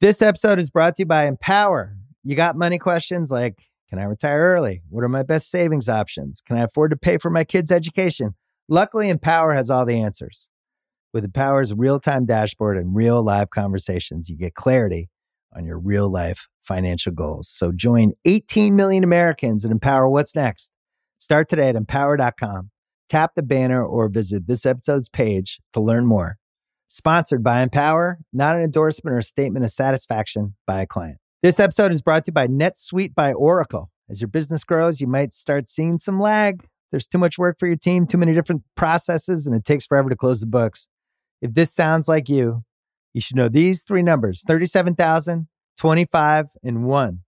This episode is brought to you by Empower. You got money questions like Can I retire early? What are my best savings options? Can I afford to pay for my kids' education? Luckily, Empower has all the answers. With Empower's real time dashboard and real live conversations, you get clarity on your real life financial goals. So join 18 million Americans and empower what's next. Start today at empower.com. Tap the banner or visit this episode's page to learn more. Sponsored by Empower, not an endorsement or a statement of satisfaction by a client. This episode is brought to you by NetSuite by Oracle. As your business grows, you might start seeing some lag. There's too much work for your team, too many different processes, and it takes forever to close the books. If this sounds like you, you should know these three numbers 37,000, 25, and 1.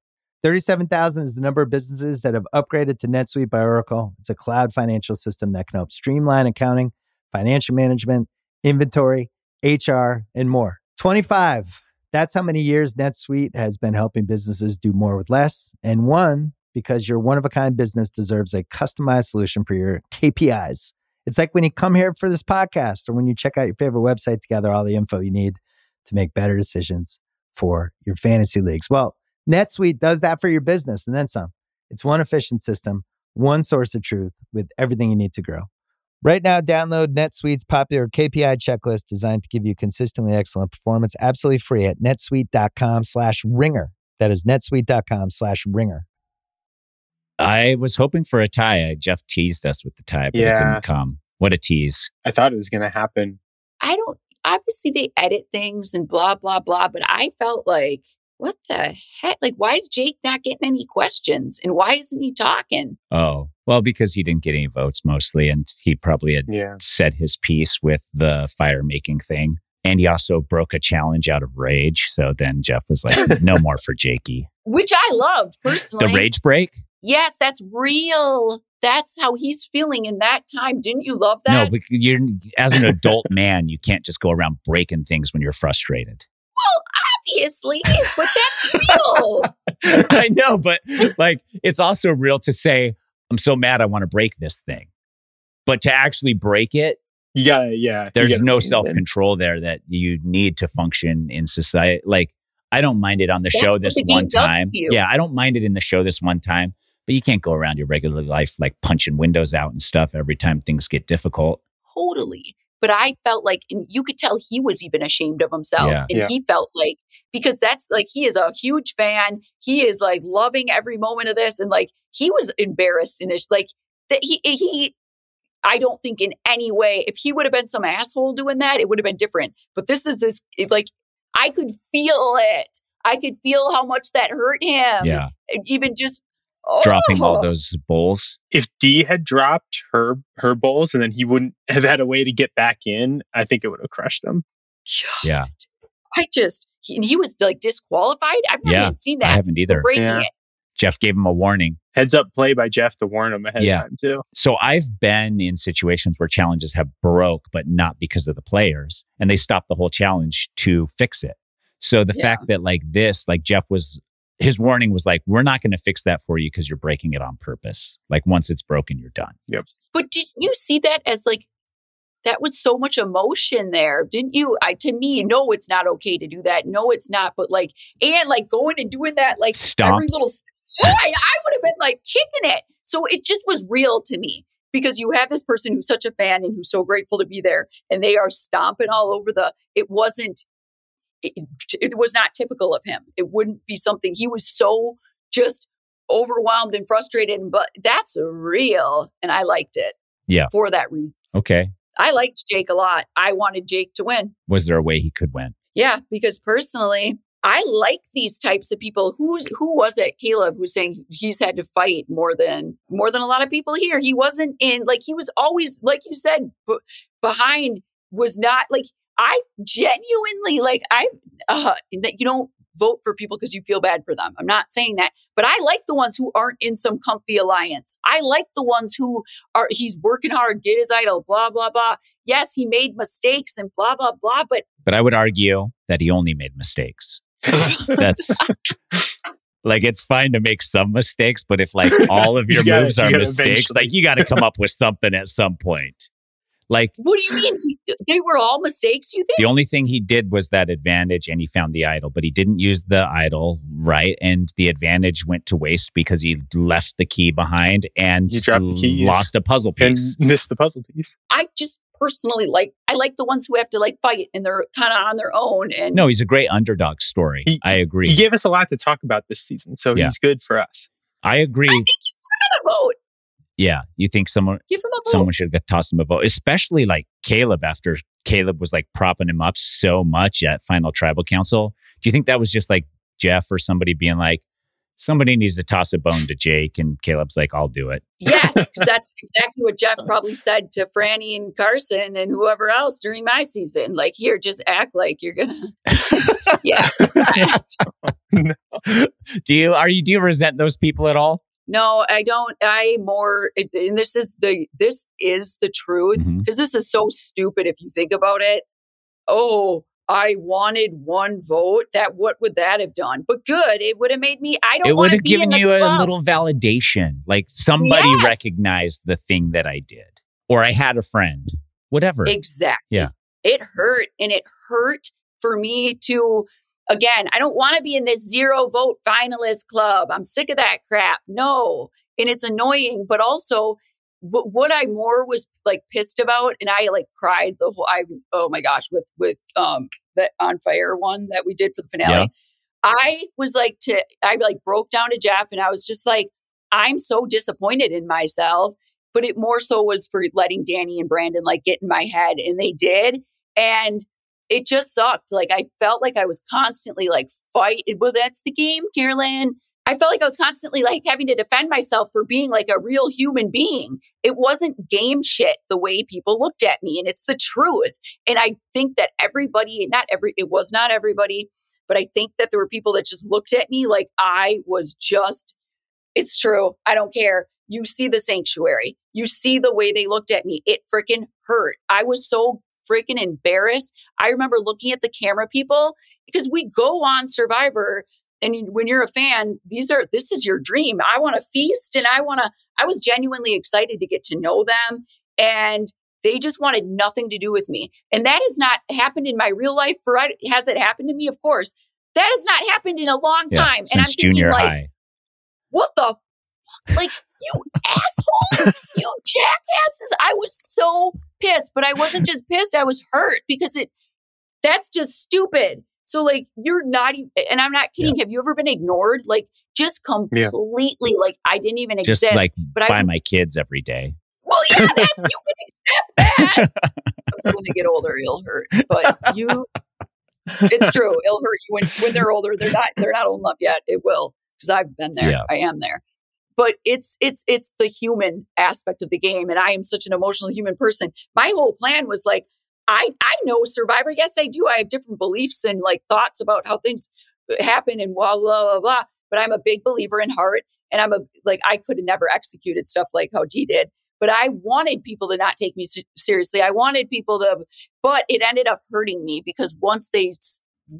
37,000 is the number of businesses that have upgraded to NetSuite by Oracle. It's a cloud financial system that can help streamline accounting, financial management, inventory, HR, and more. 25, that's how many years NetSuite has been helping businesses do more with less. And one, because your one of a kind business deserves a customized solution for your KPIs. It's like when you come here for this podcast or when you check out your favorite website to gather all the info you need to make better decisions for your fantasy leagues. Well, NetSuite does that for your business and then some. It's one efficient system, one source of truth with everything you need to grow. Right now, download NetSuite's popular KPI checklist designed to give you consistently excellent performance absolutely free at netsuite.com slash ringer. That is netsuite.com slash ringer. I was hoping for a tie. Jeff teased us with the tie, but it didn't come. What a tease. I thought it was going to happen. I don't, obviously they edit things and blah, blah, blah, but I felt like, what the heck? Like, why is Jake not getting any questions? And why isn't he talking? Oh, well, because he didn't get any votes mostly, and he probably had Yeah. said his piece with the fire making thing. And he also broke a challenge out of rage. So then Jeff was like, no more for Jakey. Which I loved personally. The rage break? Yes, that's real. That's how he's feeling in that time. Didn't you love that? No, but you're as an adult man, you can't just go around breaking things when you're frustrated. well, obviously, but that's real. I know, but like it's also real to say, I'm so mad I want to break this thing. But to actually break it, You got to, yeah. There's no rein it in. self control there that you need to function in society. Like, I don't mind it on the That's show this the one time. Yeah, I don't mind it in the show this one time, but you can't go around your regular life like punching windows out and stuff every time things get difficult. totally. But I felt like, and you could tell he was even ashamed of himself. Yeah. And Yeah. he felt like, because that's like, he is a huge fan. He is like loving every moment of this. And like, he was embarrassed in this, like, that he, he, I don't think in any way, if he would have been some asshole doing that, it would have been different. But this is this, it, like, I could feel it. I could feel how much that hurt him. yeah, Even just dropping all oh. those bowls. If Dee had dropped her her bowls and then he wouldn't have had a way to get back in, I think it would have crushed him. Yeah. I just, he, and he was like disqualified. I've not Yeah, even seen that. I haven't either. Breaking Yeah. it. Jeff gave him a warning. Heads up play by Jeff to warn him ahead Yeah. of time too. So I've been in situations where challenges have broke, but not because of the players, and they stopped the whole challenge to fix it. So the Yeah. fact that like this, like Jeff was, his warning was like, "We're not going to fix that for you because you're breaking it on purpose. Like once it's broken, you're done." Yep. But didn't you see that as like, that was so much emotion there, didn't you? I to me, no, it's not okay to do that. No, it's not. But like, and like going and doing that, like Stomp. every little, I, I would have been like kicking it. So it just was real to me because you have this person who's such a fan and who's so grateful to be there, and they are stomping all over the. It wasn't. It, it was not typical of him. It wouldn't be something he was so just overwhelmed and frustrated. But that's real, and I liked it. Yeah. for that reason. Okay. I liked Jake a lot. I wanted Jake to win. Was there a way he could win? Yeah, because personally, I like these types of people. Who's who was it? Caleb who's saying he's had to fight more than more than a lot of people here. He wasn't in like he was always like you said b- behind was not like I genuinely like I uh that you don't vote for people because you feel bad for them. I'm not saying that, but I like the ones who aren't in some comfy alliance. I like the ones who are he's working hard, get his idol, blah blah blah. Yes, he made mistakes and blah blah blah, but But I would argue that he only made mistakes. That's like it's fine to make some mistakes, but if like all of You your gotta- moves are gotta mistakes, eventually- like you got to come up with something at some point. Like What do you mean? He, they were all mistakes, you think? the only thing he did was that advantage and he found the idol, but he didn't use the idol right. And the advantage went to waste because he left the key behind and He dropped the keys. lost a puzzle and piece. missed the puzzle piece. I just personally like, I like the ones who have to like fight and they're kind of on their own. And No, he's a great underdog story. He- I agree. He gave us a lot to talk about this season, so Yeah. he's good for us. I agree. I think you got to vote. Yeah. You think someone Give him a vote. someone should have tossed him a vote, especially like Caleb after Caleb was like propping him up so much at Final Tribal Council. Do you think that was just like Jeff or somebody being like, somebody needs to toss a bone to Jake? And Caleb's like, I'll do it. yes, because that's exactly what Jeff probably said to Frannie and Carson and whoever else during my season. Like, here, just act like you're gonna. yeah. no. do you are you do you resent those people at all? No, I don't. I more, and this is the this is the truth mm-hmm. because this is so stupid if you think about it. Oh, I wanted one vote. That what would that have done? But good, it would have made me. I don't. It would have given you a club. little validation. Like somebody Yes. recognized the thing that I did. Or I had a friend. Whatever. Exactly. Yeah. It hurt. And it hurt for me to, again, I don't want to be in this zero vote finalist club. I'm sick of that crap. No. and it's annoying, but also what, what I more was like pissed about, and I like cried the whole. I oh my gosh, with with um that on fire one that we did for the finale. Yeah. I was like to I like broke down to Jeff, and I was just like, I'm so disappointed in myself. But it more so was for letting Danny and Brandon like get in my head, and they did, and it just sucked. Like I felt like I was constantly like fight. Eh, well, that's the game, Carolyn. I felt like I was constantly like having to defend myself for being like a real human being. It wasn't game shit the way people looked at me. And it's the truth. And I think that everybody, not every, it was not everybody, but I think that there were people that just looked at me like I was just, it's true. I don't care. You see the sanctuary. You see the way they looked at me. It freaking hurt. I was so freaking embarrassed. I remember looking at the camera people because we go on Survivor and when you're a fan these are this is your dream i want to feast and i want to i was genuinely excited to get to know them and they just wanted nothing to do with me and that has not happened in my real life for has it happened to me of course that has not happened in a long Yeah, time and i'm thinking like high. what the fuck? like you assholes you jackasses i was so pissed but i wasn't just pissed i was hurt because it that's just stupid. So like you're not even and i'm not kidding have you ever been ignored? Like just completely like i didn't even Just exist like but I by was- my kids every day. well yeah that's you can accept that. When they get older it'll hurt but you it's true it'll hurt you when when they're older. They're not they're not old enough yet it will because i've been there Yeah. i am there but it's it's it's the human aspect of the game and i am such an emotional human person. My whole plan was like i i know survivor. Yes i do. I have different beliefs and like thoughts about how things uh, happen and blah blah blah blah but i'm a big believer in heart and i'm a like i could have never executed stuff like how Dee did but i wanted people to not take me seriously. I wanted people to but it ended up hurting me because once they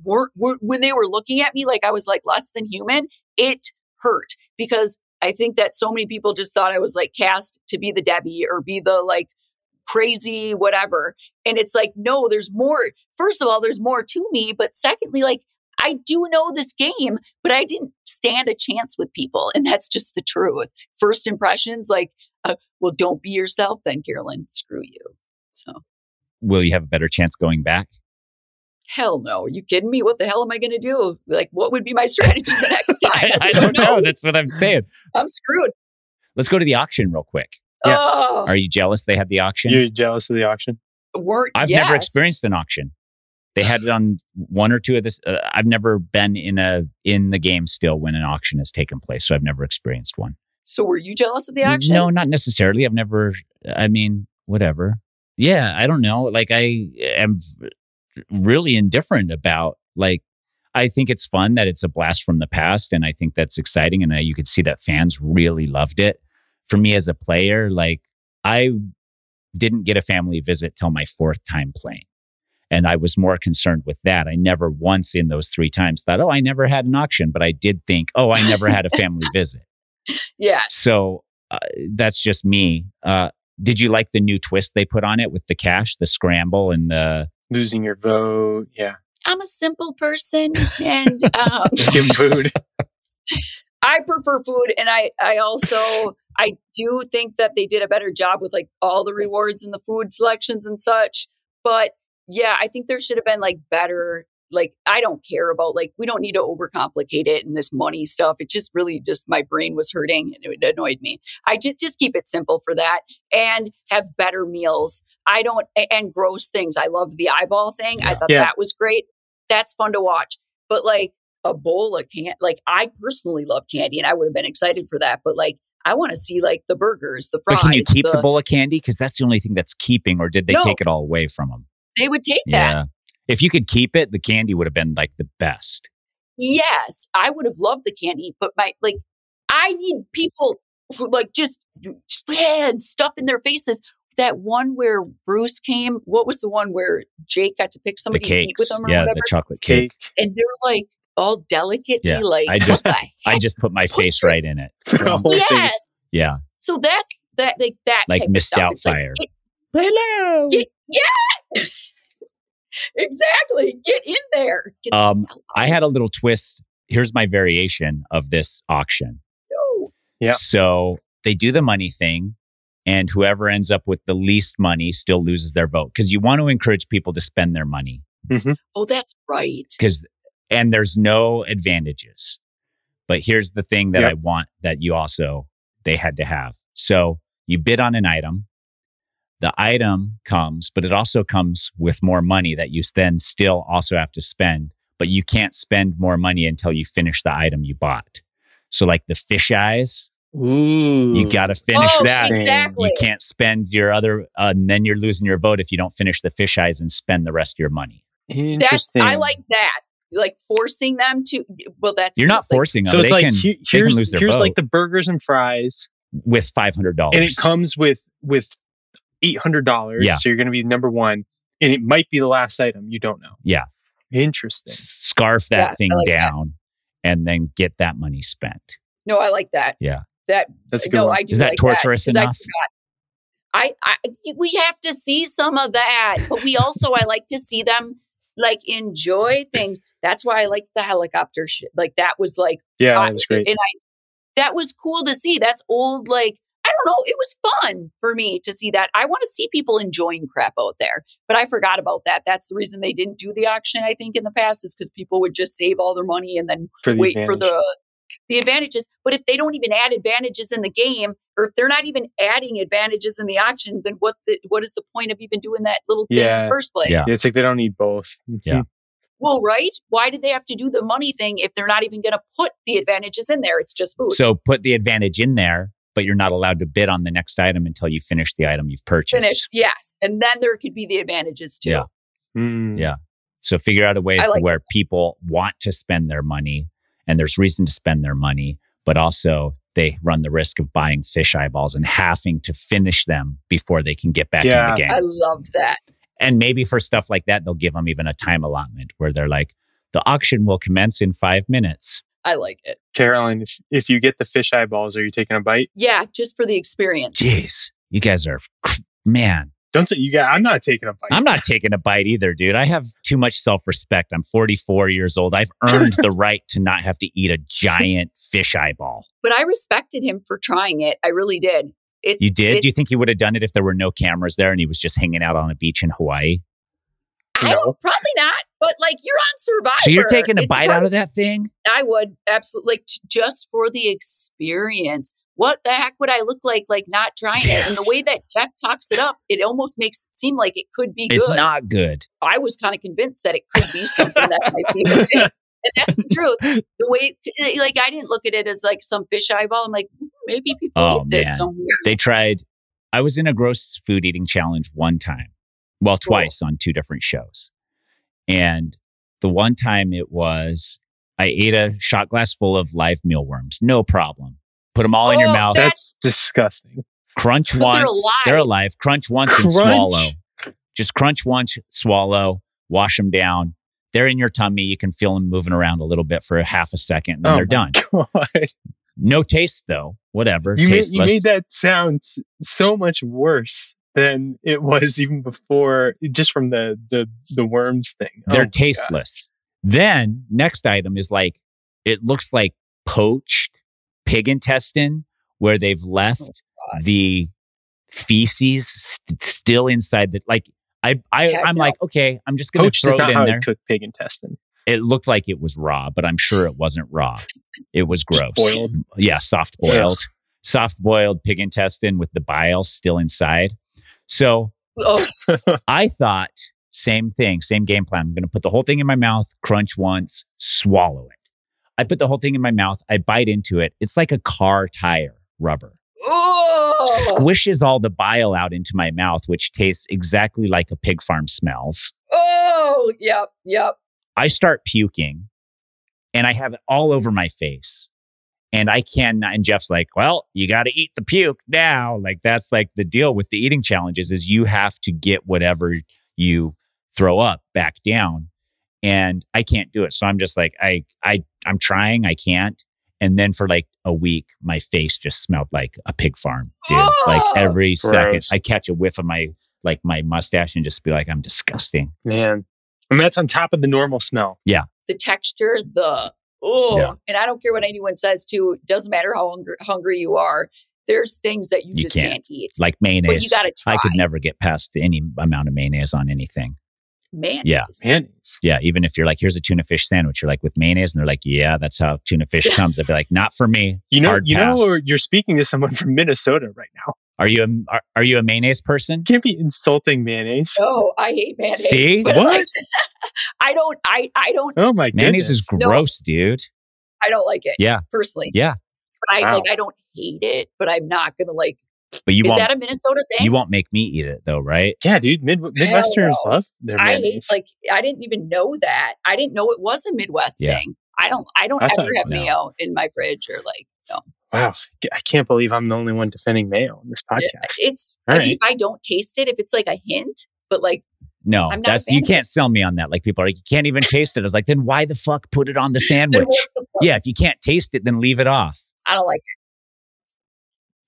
weren't were, when they were looking at me like i was like less than human it hurt because I think that so many people just thought I was like cast to be the Debbie or be the like crazy whatever. And it's like, no, there's more. First of all, there's more to me. But secondly, like, I do know this game, but I didn't stand a chance with people. And that's just the truth. First impressions, like, uh, well, don't be yourself then, Carolyn. Screw you. So, Will you have a better chance going back? Hell no. Are you kidding me? What the hell am I going to do? Like, what would be my strategy the next time? I, I don't know. That's what I'm saying. I'm screwed. Let's go to the auction real quick. Yeah. Oh, Are you jealous they had the auction? You're jealous of the auction? weren't I've yes. never experienced an auction. They had it on one or two of this. Uh, I've never been in a in the game still when an auction has taken place, so I've never experienced one. So were you jealous of the auction? No, not necessarily. I've never. I mean, whatever. Yeah, I don't know. Like I am really indifferent about like. I think it's fun that it's a blast from the past, and I think that's exciting, and uh, you could see that fans really loved it. For me as a player, like I didn't get a family visit till my fourth time playing. And I was more concerned with that. I never once in those three times thought, oh, I never had an auction, but I did think, oh, I never had a family visit. Yeah. So uh, that's just me. Uh, did you like the new twist they put on it with the cash, the scramble, and the? Losing your vote. Yeah. I'm a simple person and um, Just give food. I prefer food and I I also I do think that they did a better job with like all the rewards and the food selections and such. But yeah, I think there should have been like better like I don't care about like we don't need to overcomplicate it and this money stuff. It just really just my brain was hurting and it annoyed me. I just just keep it simple for that and have better meals. I don't and gross things. I love the eyeball thing. I thought Yeah. that was great. That's fun to watch. But like a bowl of can like I personally love candy and I would have been excited for that. But like I want to see like the burgers, the fries. But can you keep the, the- bowl of candy? Because that's the only thing that's keeping, or did they No. take it all away from them? They would take that. Yeah. If you could keep it, the candy would have been like the best. Yes, I would have loved the candy, but my like I need people who like just and stuff in their faces. That one where Bruce came, what was the one where Jake got to pick The somebody to eat with him or yeah, whatever? the chocolate cake. Cake. and they're like all delicately Yeah, like I just- I just put my Put face your- right in it. The whole face. yes. Yeah. So that's that like that Like Mrs. Doubtfire. like, Doubtfire. get- Hello. Get- exactly. Get in there. Get Um, hell I had a little twist. Here's my variation of this auction. No. Yeah. So they do the money thing, and whoever ends up with the least money still loses their vote because you want to encourage people to spend their money mm-hmm. Oh, that's right. because and there's no advantages. But here's the thing that Yep. I want that you also they had to have. So you bid on an item. The item comes, but it also comes with more money that you then still also have to spend, but you can't spend more money until you finish the item you bought. So like the fish eyes, Ooh. you got to finish oh, that. exactly. You can't spend your other, uh, and then you're losing your vote if you don't finish the fish eyes and spend the rest of your money. That's Interesting. I like that. Like forcing them to. Well, that's You're not like, forcing them. So it's they like can, he- they can here's lose their here's vote like the burgers and fries, with five hundred dollars. and it comes with with eight hundred dollars. Yeah. So you're going to be number one, and it might be the last item. You don't know. Yeah. Interesting. scarf that Yeah, thing like that. down and then get that money spent. No, I like that. Yeah. That That's a good no, one. I do. Is that like torturous 'cause enough? I. I, I, we have to see some of that, but we also, I like to see them like enjoy things. That's why I liked the helicopter shit. Like that was like, yeah, I- that was great. and I, that was cool to see. That's old. Like I don't know, it was fun for me to see that. I want to see people enjoying crap out there, but I forgot about that. That's the reason they didn't do the auction. I think in the past is because people would just save all their money and then For the wait for the the advantages. But if they don't even add advantages in the game, or if they're not even adding advantages in the auction, then what the, what is the point of even doing that little thing in the first place? Yeah. Yeah, it's like they don't need both. Yeah. Well, right? Why did they have to do the money thing if they're not even going to put the advantages in there? It's just food. So put the advantage in there, but you're not allowed to bid on the next item until you finish the item you've purchased. Finish, yes, and then there could be the advantages too. Yeah. Mm. Yeah. So figure out a way like where people want to spend their money and there's reason to spend their money, but also they run the risk of buying fish eyeballs and having to finish them before they can get back Yeah. in the game. I loved that. And maybe for stuff like that, they'll give them even a time allotment where they're like, the auction will commence in five minutes. I like it. Carolyn, if, if you get the fish eyeballs, are you taking a bite? Yeah, just for the experience. Jeez, you guys are, man, Don't say you got. I'm not taking a bite. I'm not taking a bite either, dude. I have too much self respect. I'm 44 years old. I've earned the right to not have to eat a giant fish eyeball. But I respected him for trying it. I really did. It's, You did? Do you think he would have done it if there were no cameras there and he was just hanging out on a beach in Hawaii? I No. don't, probably not. But like you're on Survivor. So you're taking a It's bite worth- out of that thing? I would absolutely like t- just for the experience. What the heck would I look like like not trying it? And the way that Jeff talks it up, it almost makes it seem like it could be good. It's good. not good. I was kind of convinced that it could be something that might be. And that's the truth. The way, like, I didn't look at it as like some fish eyeball. I'm like, "Hmm, maybe people Oh, eat this man. somewhere. They tried, I was in a gross food eating challenge one time, well, Cool. twice on two different shows. And the one time it was, I ate a shot glass full of live mealworms, no problem. Put them all in your Oh, mouth. that- That's disgusting. crunch But once. they're alive. They're alive. Crunch once and swallow. Just crunch once, swallow, wash them down. They're in your tummy. You can feel them moving around a little bit for a half a second, and then Oh they're my done. God. No taste though. Whatever. You made, you made that sound so much worse than it was even before, just from the the the worms thing. Oh They're my God. tasteless. Then next item is like it looks like poached pig intestine where they've left oh, God. the feces st- still inside the like I, I Heck I'm no. like okay I'm just gonna Poached throw it in there. cook pig intestine. It looked like it was raw, but I'm sure it wasn't raw. It was gross. boiled? Yeah, soft boiled. Soft boiled pig intestine with the bile still inside. So Oh, I thought same thing, same game plan. I'm going to put the whole thing in my mouth, crunch once, swallow it. I put the whole thing in my mouth. I bite into it. It's like a car tire rubber. oh, Squishes all the bile out into my mouth, which tastes exactly like a pig farm smells. oh, yep, yep. I start puking and I have it all over my face. And I can, and Jeff's like, well, you got to eat the puke now. Like, that's like the deal with the eating challenges is you have to get whatever you throw up back down. And I can't do it. So I'm just like, I, I, I'm trying, I can't. And then for like a week, my face just smelled like a pig farm, dude. Like Oh! every second, I catch a whiff of my, like my mustache and just be like, I'm disgusting. Man. And that's on top of the normal smell. Yeah. The texture, the oh, Yeah. and I don't care what anyone says too. It doesn't matter how hungry, hungry you are. There's things that you, You just can't. can't, eat. Like but you got to try. I could never get past any amount of mayonnaise on anything. Man, Yeah. Mayonnaise. Yeah, even if you're like, here's a tuna fish sandwich, you're like with mayonnaise, and they're like, yeah, that's how tuna fish comes. I'd be like, not for me. You know, Hard you pass. know, you're speaking to someone from Minnesota right now. Are you a are, are you a mayonnaise person? Can't be insulting mayonnaise. Oh, I hate mayonnaise. See? What? like, I don't. I I don't. Oh my goodness. Mayonnaise is No. gross, dude. I don't like it. Yeah. personally. Yeah. But I Wow. like. I don't hate it, but I'm not gonna like. But you is won't that a Minnesota thing? you won't make me eat it though, right? Yeah, dude. Mid- Midwesterners no. love their I hate like. I didn't even know that. I didn't know it was a Midwest Yeah. thing. I don't. I don't I ever thought- have no. mayo in my fridge or like. No. wow, I can't believe I'm the only one defending mayo on this Yeah, podcast. It's. All I mean, if I don't taste it, if it's like a hint, but like No, I'm not that's you can't sell me on that. Like people are like, you can't even taste it. I was like, then why the fuck put it on the sandwich? the? Yeah, if you can't taste it, then leave it off. I don't like it.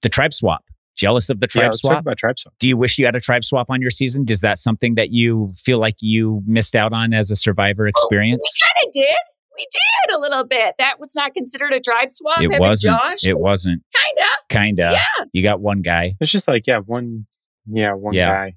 The tribe swap. Jealous of the yeah, tribe let's talk swap? about tribe swap. Do you wish you had a tribe swap on your season? Is that something that you feel like you missed out on as a survivor oh, experience? We kind of did. We did a little bit. That was not considered a tribe swap. It wasn't. Josh. It wasn't. Kinda. Kinda. Yeah. You got one guy. It's just like, yeah, one, yeah, one Yeah. guy.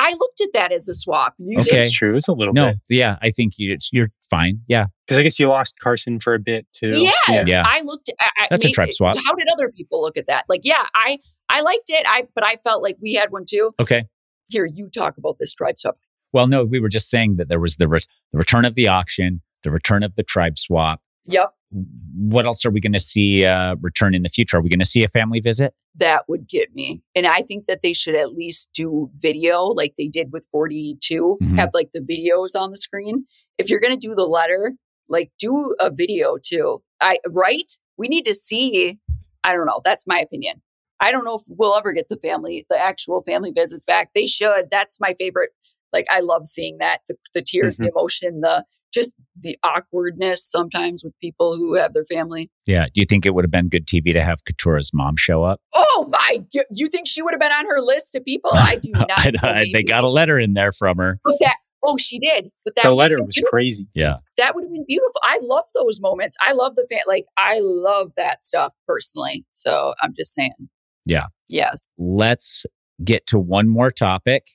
I looked at that as a swap. You Okay. did. It's true. It's a little No, bit. yeah, I think you, you're fine. Yeah, Because I guess you lost Carson for a bit too. Yes, Yeah. I looked. At, I- That's a maybe- tribe swap. How did other people look at that? Like, yeah, I I liked it. I but I felt like we had one too. okay. Here, you talk about this tribe swap. Well, no, we were just saying that there was the, re- the return of the auction, the return of the tribe swap. Yep, What else are we going to see uh, return in the future? Are we going to see a family visit? that would get me. And I think that they should at least do video like they did with 42. Mhm. Have like the videos on the screen. If you're gonna do the letter, like do a video too. I right? We need to see. I don't know. That's my opinion. I don't know if we'll ever get the family, the actual family visits back. They should. That's my favorite. Like I love seeing that the, the tears, the mm-hmm. emotion, the just the awkwardness sometimes with people who have their family. Yeah. Do you think it would have been good TV to have Katurah's mom show up? Oh my! g- You think she would have been on her list of people? I do not. I- I- they got a letter in there from her. But that. Oh, she did. But that The letter was crazy. Yeah. that would have been beautiful. I love those moments. I love the fan. Like I love that stuff personally. So I'm just saying. Yeah. Yes. Let's get to one more topic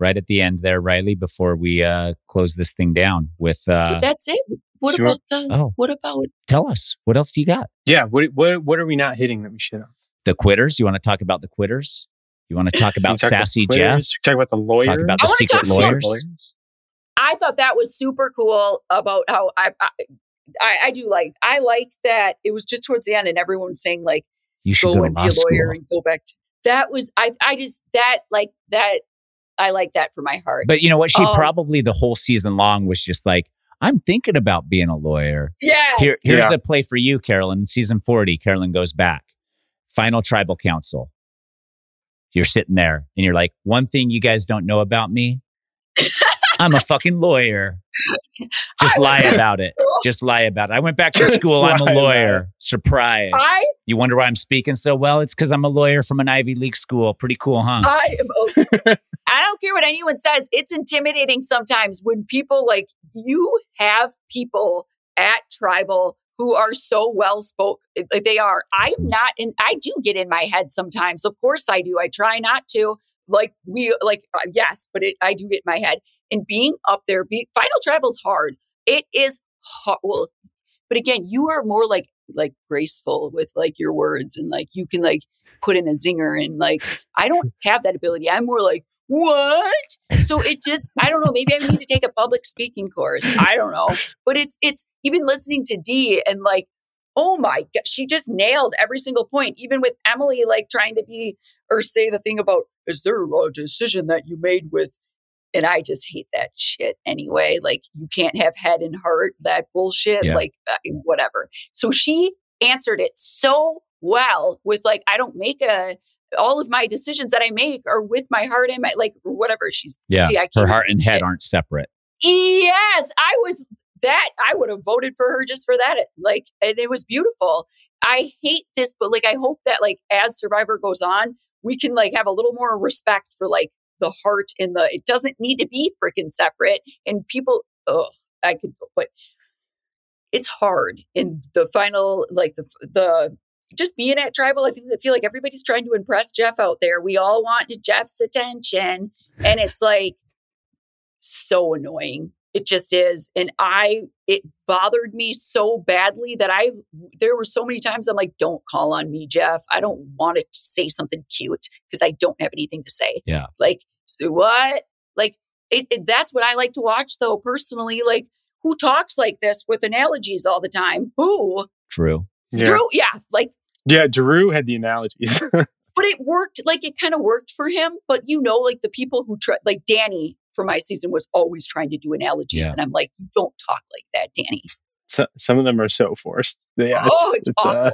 right at the end there, Riley, before we uh, close this thing down with uh, but that's it. What Sure. about the? Oh. What about? tell us what else do you got? Yeah. What, what, what are we not hitting that we should have? The quitters. You want to talk about the quitters? You want to talk about talk sassy quitters, Jeff? Talk about the lawyers. Talk about I the wanna secret talk about lawyers. I thought that was super cool about how I. I I, I do like I like that it was just towards the end and everyone was saying like You should go, go, and be law a school. lawyer and go back to that was I I just that like that I like that for my heart. But you know what? She Um, probably the whole season long was just like, I'm thinking about being a lawyer. yes. Here, here's Yeah. a play for you, Carolyn. Season 40, Carolyn goes back. Final tribal council. You're sitting there and you're like, one thing you guys don't know about me, I'm a fucking lawyer. Just lie about it. Just lie about it. I went back to school. I'm a lawyer. Surprise. I- you wonder why I'm speaking so well? It's because I'm a lawyer from an Ivy League school. Pretty cool, huh? I am. o- I don't care what anyone says. It's intimidating sometimes when people like you have people at tribal who are so well spoken. Like they are. I'm mm. not, and I do get in my head sometimes. Of course, I do. I try not to. Like we, like uh, yes, but it, I do get in my head. And being up there, be, final tribal's hard. It is hard. Well, but again, you are more like like graceful with like your words and like you can like put in a zinger and like I don't have that ability. I'm more like, what? So it just I don't know, maybe I need to take a public speaking course. I don't know. But it's it's even listening to Dee and like, oh my god, she just nailed every single point, even with Emily like trying to be or say the thing about is there a decision that you made with and I just hate that shit anyway. Like you can't have head and heart, that bullshit. Yeah. Like whatever. So she answered it so well with like I don't make a all of my decisions that I make are with my heart and my like whatever she's Yeah. see I Her heart and head aren't separate. Yes, I was that I would have voted for her just for that. Like, and it was beautiful. I hate this, but like, I hope that like as Survivor goes on, we can like have a little more respect for like the heart and the. It doesn't need to be freaking separate. And people, oh, I could, but it's hard in the final, like the the just being at tribal. I I feel like everybody's trying to impress Jeff out there. We all want Jeff's attention, and it's like so annoying. It just is. And I, it bothered me so badly that I, there were so many times I'm like, don't call on me, Jeff. I don't want it to say something cute because I don't have anything to say. Yeah. Like, so what? Like, it, it, that's what I like to watch though, personally. Like, who talks like this with analogies all the time? Who? True. Yeah. Drew, yeah. Like, Yeah, Drew had the analogies. but it worked. Like, it kind of worked for him. But you know, like the people who try, like Danny for my season was always trying to do analogies. Yeah. And I'm like, you don't talk like that, Danny. so, some of them are so forced. Yeah, it's, oh, it's, it's, awful. uh,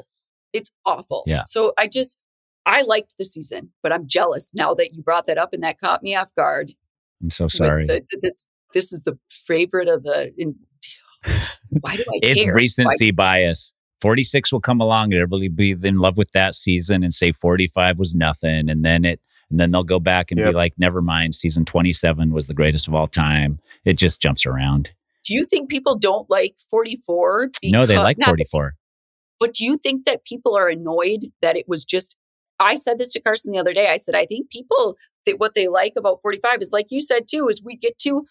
it's awful. Yeah. So I just, I liked the season, but I'm jealous now that you brought that up and that caught me off guard. I'm so sorry. the- this, this is the favorite of the. In, why do I it's care? recency bias. 46 will come along and everybody will be in love with that season and say 45 was nothing. And then it, and then they'll go back and be like, never mind, season 27 was the greatest of all time. It just jumps around. Do you think people don't like 44? no, they like not that- 44. But do you think that people are annoyed that it was just? I said this to Carson the other day. I said I think people that what they like about 45 is like you said too is we get to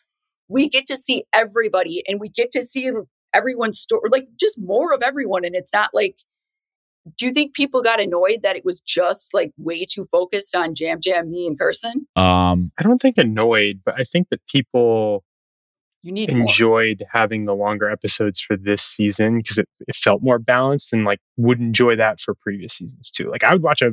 we get to see everybody and we get to see everyone's story like just more of everyone and it's not like do you think people got annoyed that it was just like way too focused on Yam Yam me and Carson? Um, I don't think annoyed, but I think that people You need more. enjoyed having the longer episodes for this season because it, it felt more balanced and like would enjoy that for previous seasons too. Like I would watch a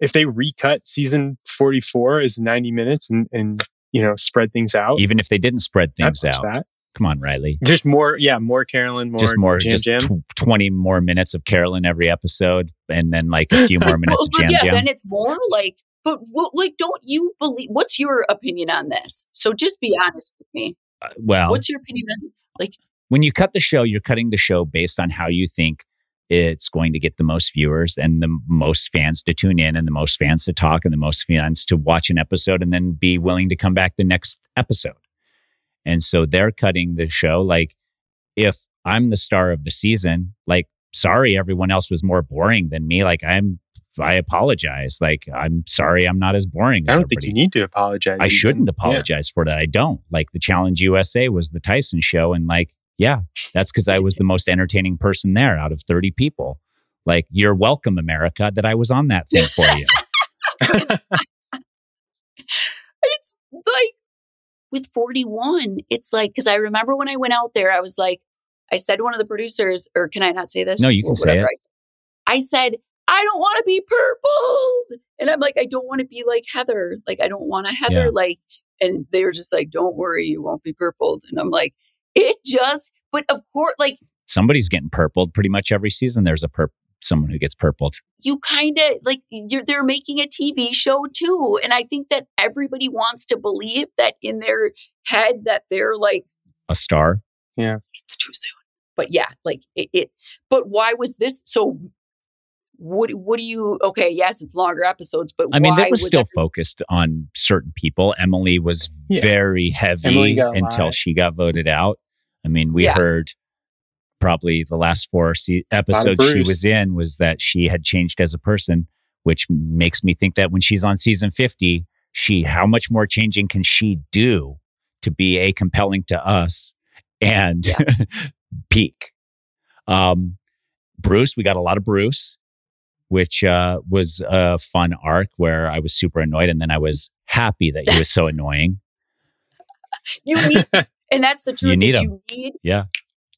if they recut season 44 as 90 minutes and and you know spread things out. even if they didn't spread I'd things watch out. That. Come on, Riley. Just more, yeah, more Carolyn, more just more, Yam just Yam. tw- 20 more minutes of Carolyn every episode and then like a few more minutes of Yam yeah, Yam. then it's more like, but what, like, don't you believe? What's your opinion on this? So just be honest with me. Uh, well, What's your opinion on like? when you cut the show, you're cutting the show based on how you think it's going to get the most viewers and the most fans to tune in and the most fans to talk and the most fans to watch an episode and then be willing to come back the next episode. And so they're cutting the show like if I'm the star of the season, like sorry everyone else was more boring than me, like I'm I apologize. Like I'm sorry I'm not as boring I don't think you need to apologize. I even. shouldn't Yeah. apologize for that. I don't. Like the Challenge USA was the Tyson show. And like, yeah, that's because I was the most entertaining person there out of 30 people. Like, you're welcome, America, that I was on that thing for you. It's like with 41, it's like, because I remember when I went out there, I was like, I said to one of the producers, or can I not say this? No, you can say it. I said. I don't want to be purple. And I'm like, I don't want to be like Heather. Like, I don't want a Heather. Yeah. Like, and they were just like, don't worry, you won't be purpled. And I'm like, it just, but of course, like, Somebody's getting purpled pretty much every season. There's a perp, someone who gets purpled. you kind of like you're they're making a TV show too and I think that everybody wants to believe that in their head that they're like A star. Yeah, it's too soon but yeah like it, it but why was this so what what do you okay yes it's longer episodes but I mean, why that was still every- focused on certain people. Emily was Yeah. very heavy Emily until lot. she got voted out. I mean, we Yes. heard probably the last four se- episodes she was in was that she had changed as a person, which makes me think that when she's on season 50, she, how much more changing can she do to be a compelling to us and Yeah. peak? Um, Bruce, we got a lot of Bruce, which uh, was a fun arc where I was super annoyed. And then I was happy that he was so annoying. you need and that's the truth need you need Yeah.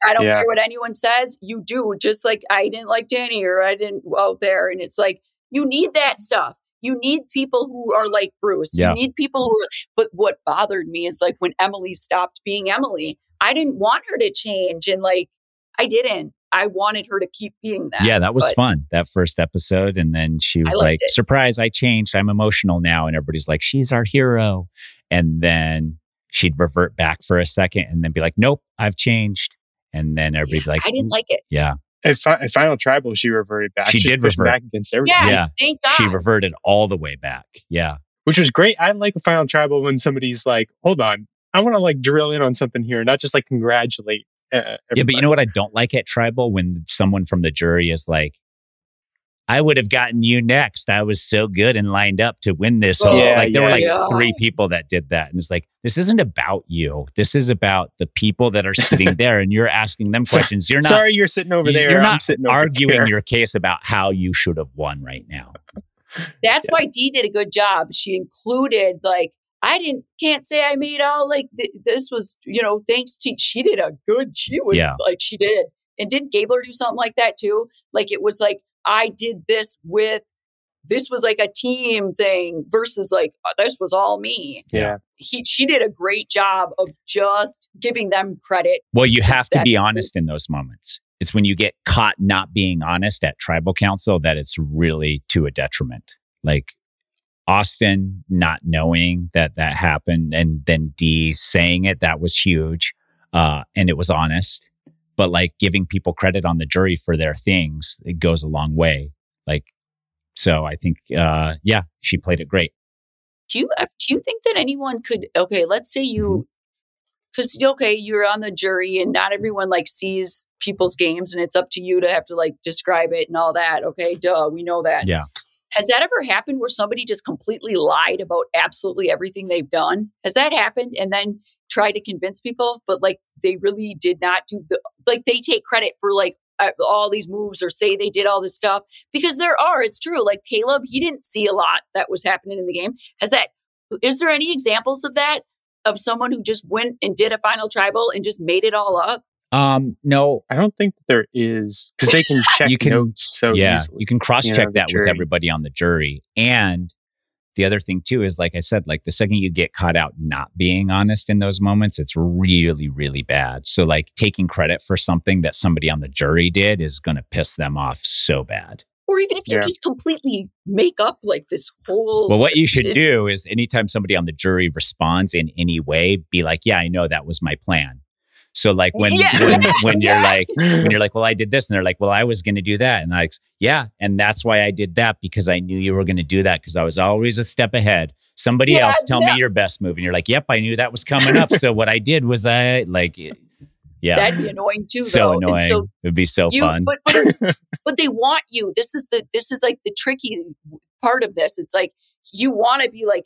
I don't Yeah. care what anyone says. You do just like I didn't like Danny or I didn't out there, and it's like you need that stuff. You need people who are like Bruce. Yeah. You need people who are. But what bothered me is like when Emily stopped being Emily. I didn't want her to change, and like I didn't. I wanted her to keep being that. yeah, that was fun. That first episode. And then she was like, it. surprise, I changed. I'm emotional now. And everybody's like, she's our hero. And then she'd revert back for a second and then be like, nope, I've changed. And then everybody'd like, I didn't like it. yeah, At, fi- at Final Tribal, she reverted back. She She's did revert. back against everything, Yeah, Yeah. thank God. she reverted all the way back. Yeah. which was great. I like a Final Tribal when somebody's like, "Hold on, I want to like drill in on something here, not just like congratulate Uh, Yeah, but you know what I don't like at tribal when someone from the jury is like, I would have gotten you next. I was so good and lined up to win this. Oh, whole-" Yeah, like there were like yeah. three people that did that. And it's like, this isn't about you. This is about the people that are sitting there and you're asking them questions. You're not Sorry, you're sitting over there. you're I'm not sitting over arguing here. your case about how you should have won right now. That's why Dee did a good job. She included like I didn't can't say I made all like th- this was you know thanks to she did a good she was Yeah. like she did and didn't Gabler do something like that too? Like it was like I did this with this was like a team thing versus like uh, this was all me. Yeah. He she did a great job of just giving them credit. Well, you have to be honest in those moments. It's when you get caught not being honest at tribal council that it's really to a detriment. Like Austin not knowing that that happened and then Dee saying it, that was huge. Uh, and it was honest. But like giving people credit on the jury for their things, it goes a long way. Like, so I think, uh, yeah, she played it great. do you uh, do you think that anyone could okay let's say you because okay you're on the jury and not everyone like sees people's games and it's up to you to have to like describe it and all that okay duh we know that Yeah. has that ever happened where somebody just completely lied about absolutely everything they've done has that happened and then tried to convince people but like they really did not do the like they take credit for like uh, all these moves or say they did all this stuff because there are it's true like Kaleb he didn't see a lot that was happening in the game has that is there any examples of that of someone who just went and did a final tribal and just made it all up Um, no, I don't think there is because they can check You can- notes so yeah, easily. you can cross you check know, that with everybody on the jury. And the other thing too is, like I said, like the second you get caught out not being honest in those moments, it's really, really bad. So, like taking credit for something that somebody on the jury did is going to piss them off so bad. or even if you Yeah. just completely make up like this whole Well, what you should do is anytime somebody on the jury responds in any way, be like, "Yeah, I know that was my plan." So, like when Yeah. when, when you're Yeah. like when you're like, well, I did this, and they're like, well, I was going to do that, and I like, yeah, and that's why I did that because I knew you were going to do that because I was always a step ahead. Somebody Yeah, else tell no. me your best move, and you're like, yep, I knew that was coming up. so what I did was I like, eh, yeah, that'd be annoying too so though. Annoying. so It'd be so you fun. but but, but they want you this is the this is like the tricky part of this it's like you want to be like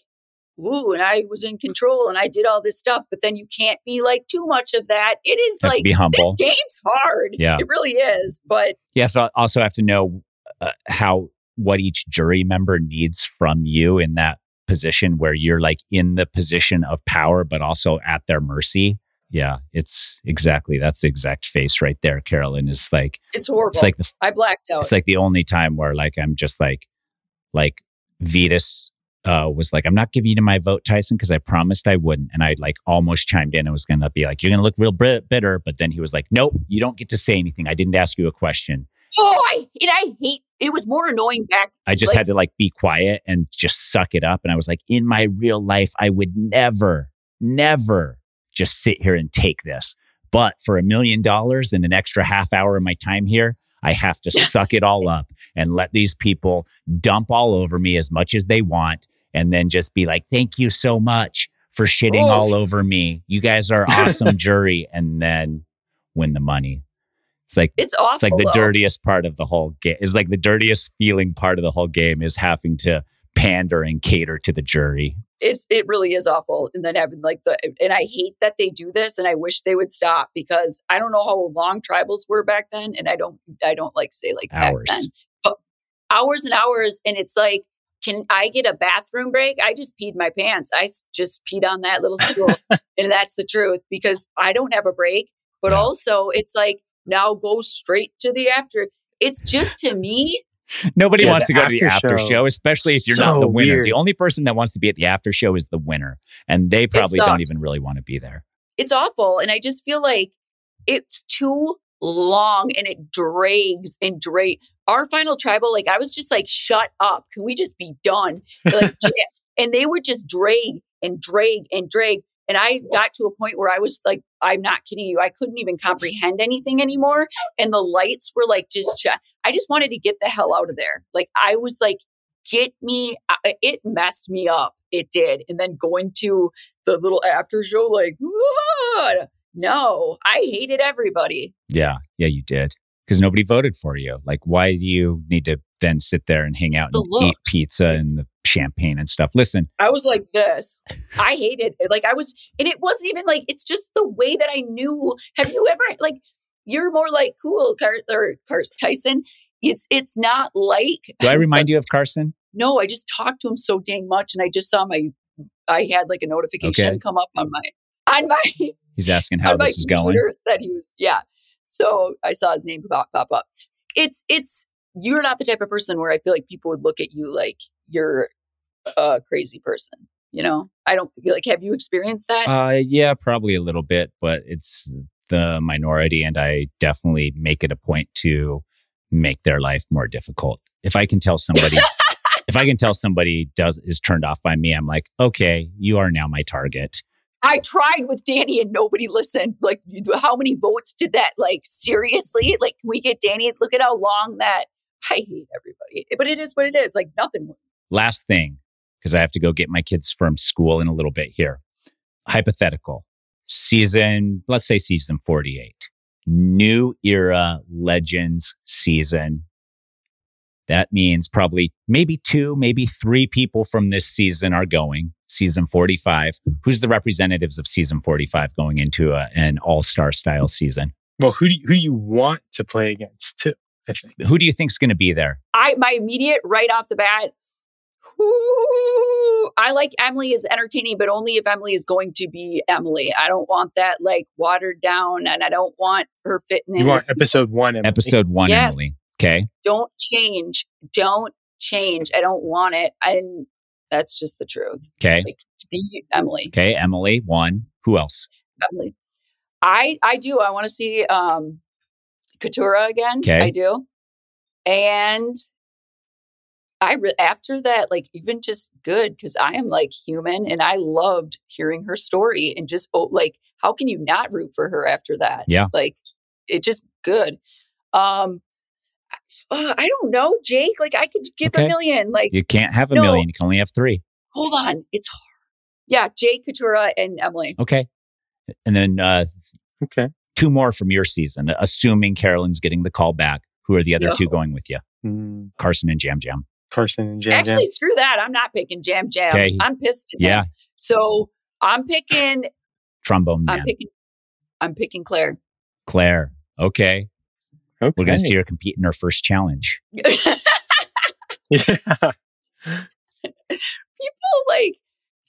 ooh and i was in control and i did all this stuff but then you can't be like too much of that it is like be this game's hard Yeah. it really is but You have to also have to know uh, how what each jury member needs from you in that position where you're like in the position of power, but also at their mercy. Yeah, it's exactly that's the exact face right there. Carolyn is like it's horrible it's like the i blacked out it's like the only time where like I'm just like like Vytas uh, was like, I'm not giving you my vote, Tyson, because I promised I wouldn't. And I like almost chimed in and was going to be like, you're going to look real bit- bitter. But then he was like, nope, you don't get to say anything. I didn't ask you a question. oh I, and I hate it was more annoying back I just Like- had to like be quiet and just suck it up. And I was like, in my real life, I would never, never just sit here and take this. But for a million dollars and an extra half hour of my time here, I have to suck it all up and let these people dump all over me as much as they want. And then just be like, thank you so much for shitting Oh. all over me. You guys are awesome jury. And then win the money. It's like, it's awful it's like the though. dirtiest part of the whole game. It's like the dirtiest feeling part of the whole game is having to pander and cater to the jury. it's it really is awful and then having like the and i hate that they do this and i wish they would stop because i don't know how long tribals were back then and i don't i don't like say like Hours. back then but hours and hours and it's like can i get a bathroom break i just peed my pants I just peed on that little stool and that's the truth because i don't have a break but Yeah. also it's like now go straight to the after it's just to me Nobody Yeah, wants to go to the after after show. show, especially if you're not the winner. weird. The only person that wants to be at the after show is the winner, and they probably don't even really want to be there. it's awful and i just feel like it's too long and it drags and drag our final tribal like i was just like shut up. Can we just be done? Like and they would just drag and drag and drag and i got to a point where i was like i'm not kidding you. I couldn't even comprehend anything anymore and the lights were like just ch- i just wanted to get the hell out of there. Like i was like get me uh, uh, it messed me up. It did. And then going to the little after show like "What?" No, I hated everybody. Yeah, yeah, you did because nobody voted for you. Like, why do you need to then sit there and hang out and eat pizza It's- and the champagne and stuff? Listen, I was like this. I hated it. Like I was, and it wasn't even like it's just the way that I knew. Have you ever like you're more like cool, Car- or Cars Tyson? It's it's not like. do I remind you of Carson? No, I just talked to him so dang much, and I just saw my. I had like a notification Okay. come up on my on my He's asking how this is going. that he was yeah. So I saw his name pop pop up. It's it's you're not the type of person where I feel like people would look at you like you're a crazy person. You know, I don't like. Have you experienced that? Uh, yeah, probably a little bit, but it's the minority, and I definitely make it a point to make their life more difficult. If I can tell somebody, if I can tell somebody does is turned off by me, I'm like, okay, you are now my target. I tried with Danny and nobody listened. Like, how many votes did that? Like, seriously? Like, we get Danny? Look at how long that. I hate everybody, but it is what it is. Like nothing. Last thing, because I have to go get my kids from school in a little bit here. Hypothetical season, let's say season 48, new era legends season. That means probably maybe two, maybe three people from this season are going. Season 45. Who's the representatives of season 45 going into a, an all star style season? Well, who do you, who do you want to play against too? I think. Who do you think's going to be there? I my immediate right off the bat. whoo, I like Emily is entertaining, but only if Emily is going to be Emily. I don't want that like watered down, and I don't want her fitting in. You want episode one, Emily. Episode one, Yes. Emily. Okay. don't change. Don't change. I don't want it. And that's just the truth. Okay. Like be Emily. Okay. Emily, one. Who else? Emily. I I do. I want to see um Katurah again. Okay. I do. And I re- after that, like even just good because I am like human and I loved hearing her story and just oh, like how can you not root for her after that? Yeah. like it just good. Um, uh, I don't know, Jake. Like I could give Okay. a million. Like You can't have a No. million. You can only have three. hold on, it's hard. Yeah, Jake Katurah and Emily. Okay. And then uh, Okay. two more from your season, assuming Carolyn's getting the call back. Who are the other No. two going with you? Mm, Carson and Yam Yam. Carson and Yam Yam. Actually, screw that. I'm not picking Yam Yam. Okay. I'm pissed. At him. Yeah. So I'm picking. Trombone Man. I'm picking. I'm picking Claire. Claire. Okay. Okay. We're going to see her compete in her first challenge. Yeah. People like.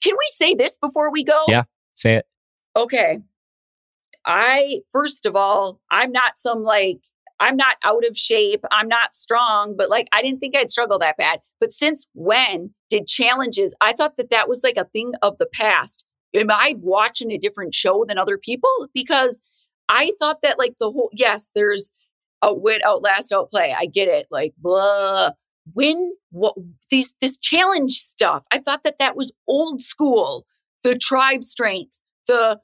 Can we say this before we go? Yeah. Say it. Okay. I first of all, I'm not some like I'm not out of shape. I'm not strong, but like I didn't think I'd struggle that bad. But since when did challenges? I thought that that was like a thing of the past. Am I watching a different show than other people? Because I thought that like the whole yes, there's outwit, outlast, outplay. I get it. Like blah. When what these this challenge stuff? I thought that that was old school. The tribe strength. The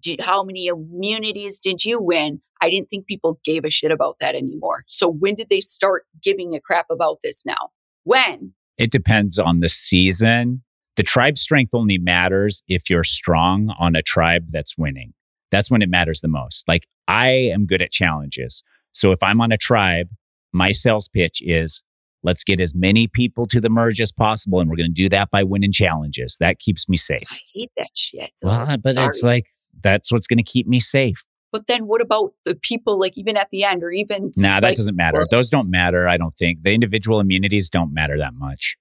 did, how many immunities did you win? I didn't think people gave a shit about that anymore. So when did they start giving a crap about this now? When? It depends on the season. The tribe strength only matters if you're strong on a tribe that's winning. That's when it matters the most. Like I am good at challenges. So if I'm on a tribe, my sales pitch is let's get as many people to the merge as possible. And we're going to do that by winning challenges. That keeps me safe. I hate that shit. though. Well, but Sorry. it's like, that's what's going to keep me safe. But then what about the people like even at the end or even Nah, that Like, doesn't matter. well- Those don't matter. I don't think the individual immunities don't matter that much.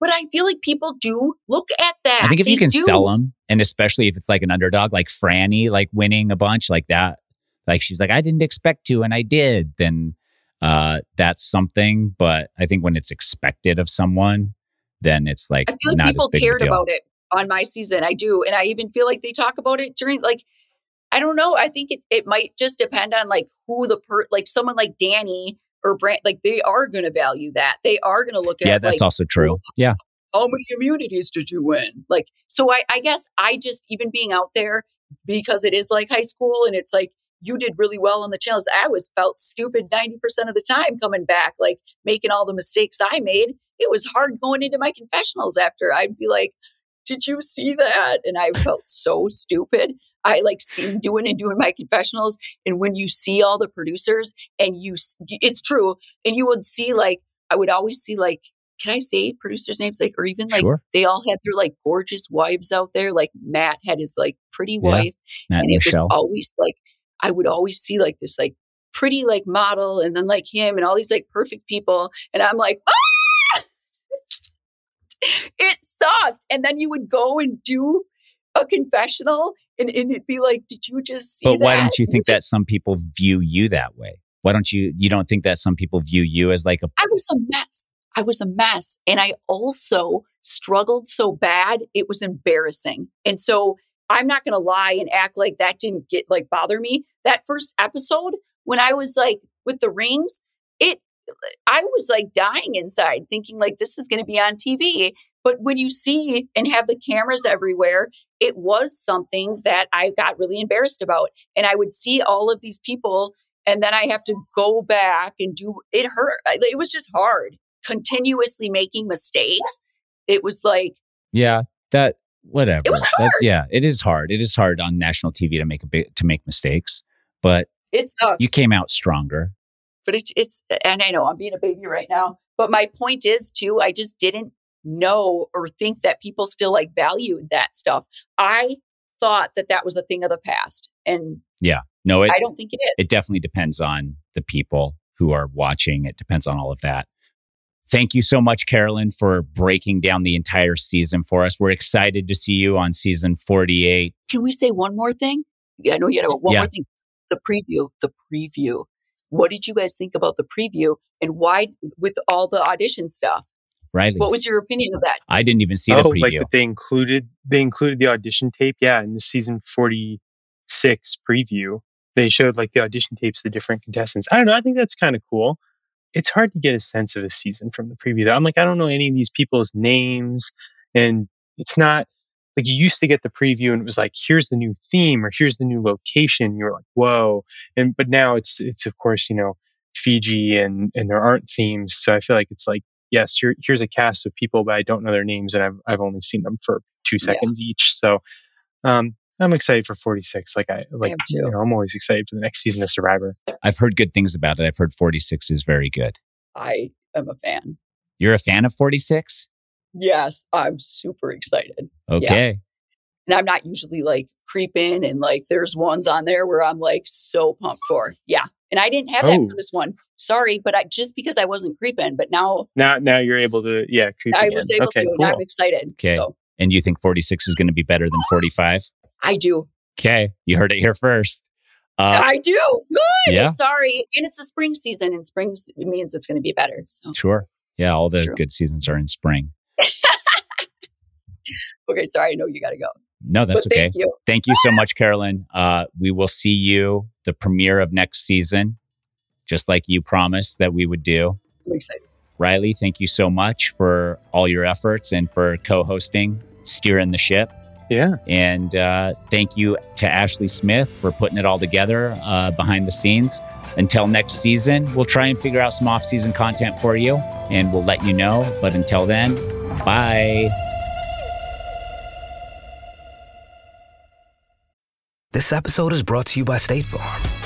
but I feel like people do look at that. I think if you can do. sell them, and especially if it's like an underdog, like Frannie, like winning a bunch like that, like she's like, I didn't expect to, and I did, then uh, that's something. But I think when it's expected of someone, then it's like I feel like people cared about it on my season. I do. And I even feel like they talk about it during like I don't know. I think it, it might just depend on like who the per like someone like Danny or Brand like they are gonna value that. They are gonna look at it. Yeah, that's like also true. well, Yeah, how many immunities did you win? Like so I, I guess I just even being out there because it is like high school and it's like you did really well on the challenge. I was felt stupid 90% of the time coming back, like making all the mistakes I made. It was hard going into my confessionals after. I'd be like, did you see that? And I felt so stupid. I like seeing doing and doing my confessionals. And when you see all the producers and you, it's true. And you would see like, I would always see like, can I say producers' names? Like, or even like Sure. they all had their like gorgeous wives out there. Like Matt had his like pretty wife. And and it Michelle. was always like, I would always see like this like pretty like model and then like him and all these like perfect people. And I'm like, ah! it sucked. And then you would go and do a confessional and, and it'd be like, did you just see but why that? don't you think that some people view you that way? Why don't you? You don't think that some people view you as like a I was a mess. I was a mess. And I also struggled so bad, it was embarrassing. And so I'm not going to lie and act like that didn't get like bother me. That first episode, when I was like with the rings, it, I was like dying inside thinking like this is going to be on TV. But when you see and have the cameras everywhere, it was something that I got really embarrassed about. And I would see all of these people and then I have to go back and do it hurt. It was just hard. Continuously making mistakes. It was like yeah that whatever. It was That's yeah. It is hard. It is hard on national TV to make a bit to make mistakes, but it sucked. you came out stronger. but it's it's and I know I'm being a baby right now. But my point is too, I just didn't know or think that people still like valued that stuff. I thought that that was a thing of the past, and yeah, No, it I don't think it is. it definitely depends on the people who are watching. It depends on all of that. Thank you so much, Carolyn, for breaking down the entire season for us. We're excited to see you on season 48. Can we say one more thing? Yeah, I know you got one Yeah. more thing. The preview. The preview. What did you guys think about the preview, and why with all the audition stuff? Riley, What was your opinion of that? I didn't even see the oh, preview. like that they included they included the audition tape. Yeah, in the season forty six preview, they showed like the audition tapes, of the different contestants. I don't know. I think that's kind of cool. It's hard to get a sense of a season from the preview. though. I'm like, I don't know any of these people's names, and it's not like you used to get the preview and it was like, here's the new theme or here's the new location. You're like, whoa, and but now it's it's of course you know Fiji and and there aren't themes, so I feel like it's like yes, here, here's a cast of people, but I don't know their names, and I've I've only seen them for two Yeah. seconds each. So, um, I'm excited for 46. Like I like, am you know, I'm always excited for the next season of Survivor. I've heard good things about it. I've heard 46 is very good. I am a fan. You're a fan of 46? Yes, I'm super excited. Okay. And I'm not usually like creeping and like there's ones on there where I'm like so pumped for. Yeah. And I didn't have that Oh. for this one. Sorry, but I just because I wasn't creeping, but now Now now you're able to yeah creep I again. was able okay, to cool. and I'm excited. Okay. So And you think 46 is going to be better than 45? I do. Okay. You heard it here first. Uh, I do. Good. yeah. Sorry. And it's a spring season and spring means it's going to be better. So sure. Yeah. All the good seasons are in spring. okay, sorry, I know you gotta go. No, that's but okay. thank you. Thank you so much, Carolyn. Uh, we will see you the premiere of next season, just like you promised that we would do. I'm excited. Riley, thank you so much for all your efforts and for co hosting, steering the ship. Yeah. And uh, thank you to Ashleigh Smith for putting it all together uh, behind the scenes. Until next season, we'll try and figure out some off season content for you and we'll let you know. But until then, bye. This episode is brought to you by State Farm.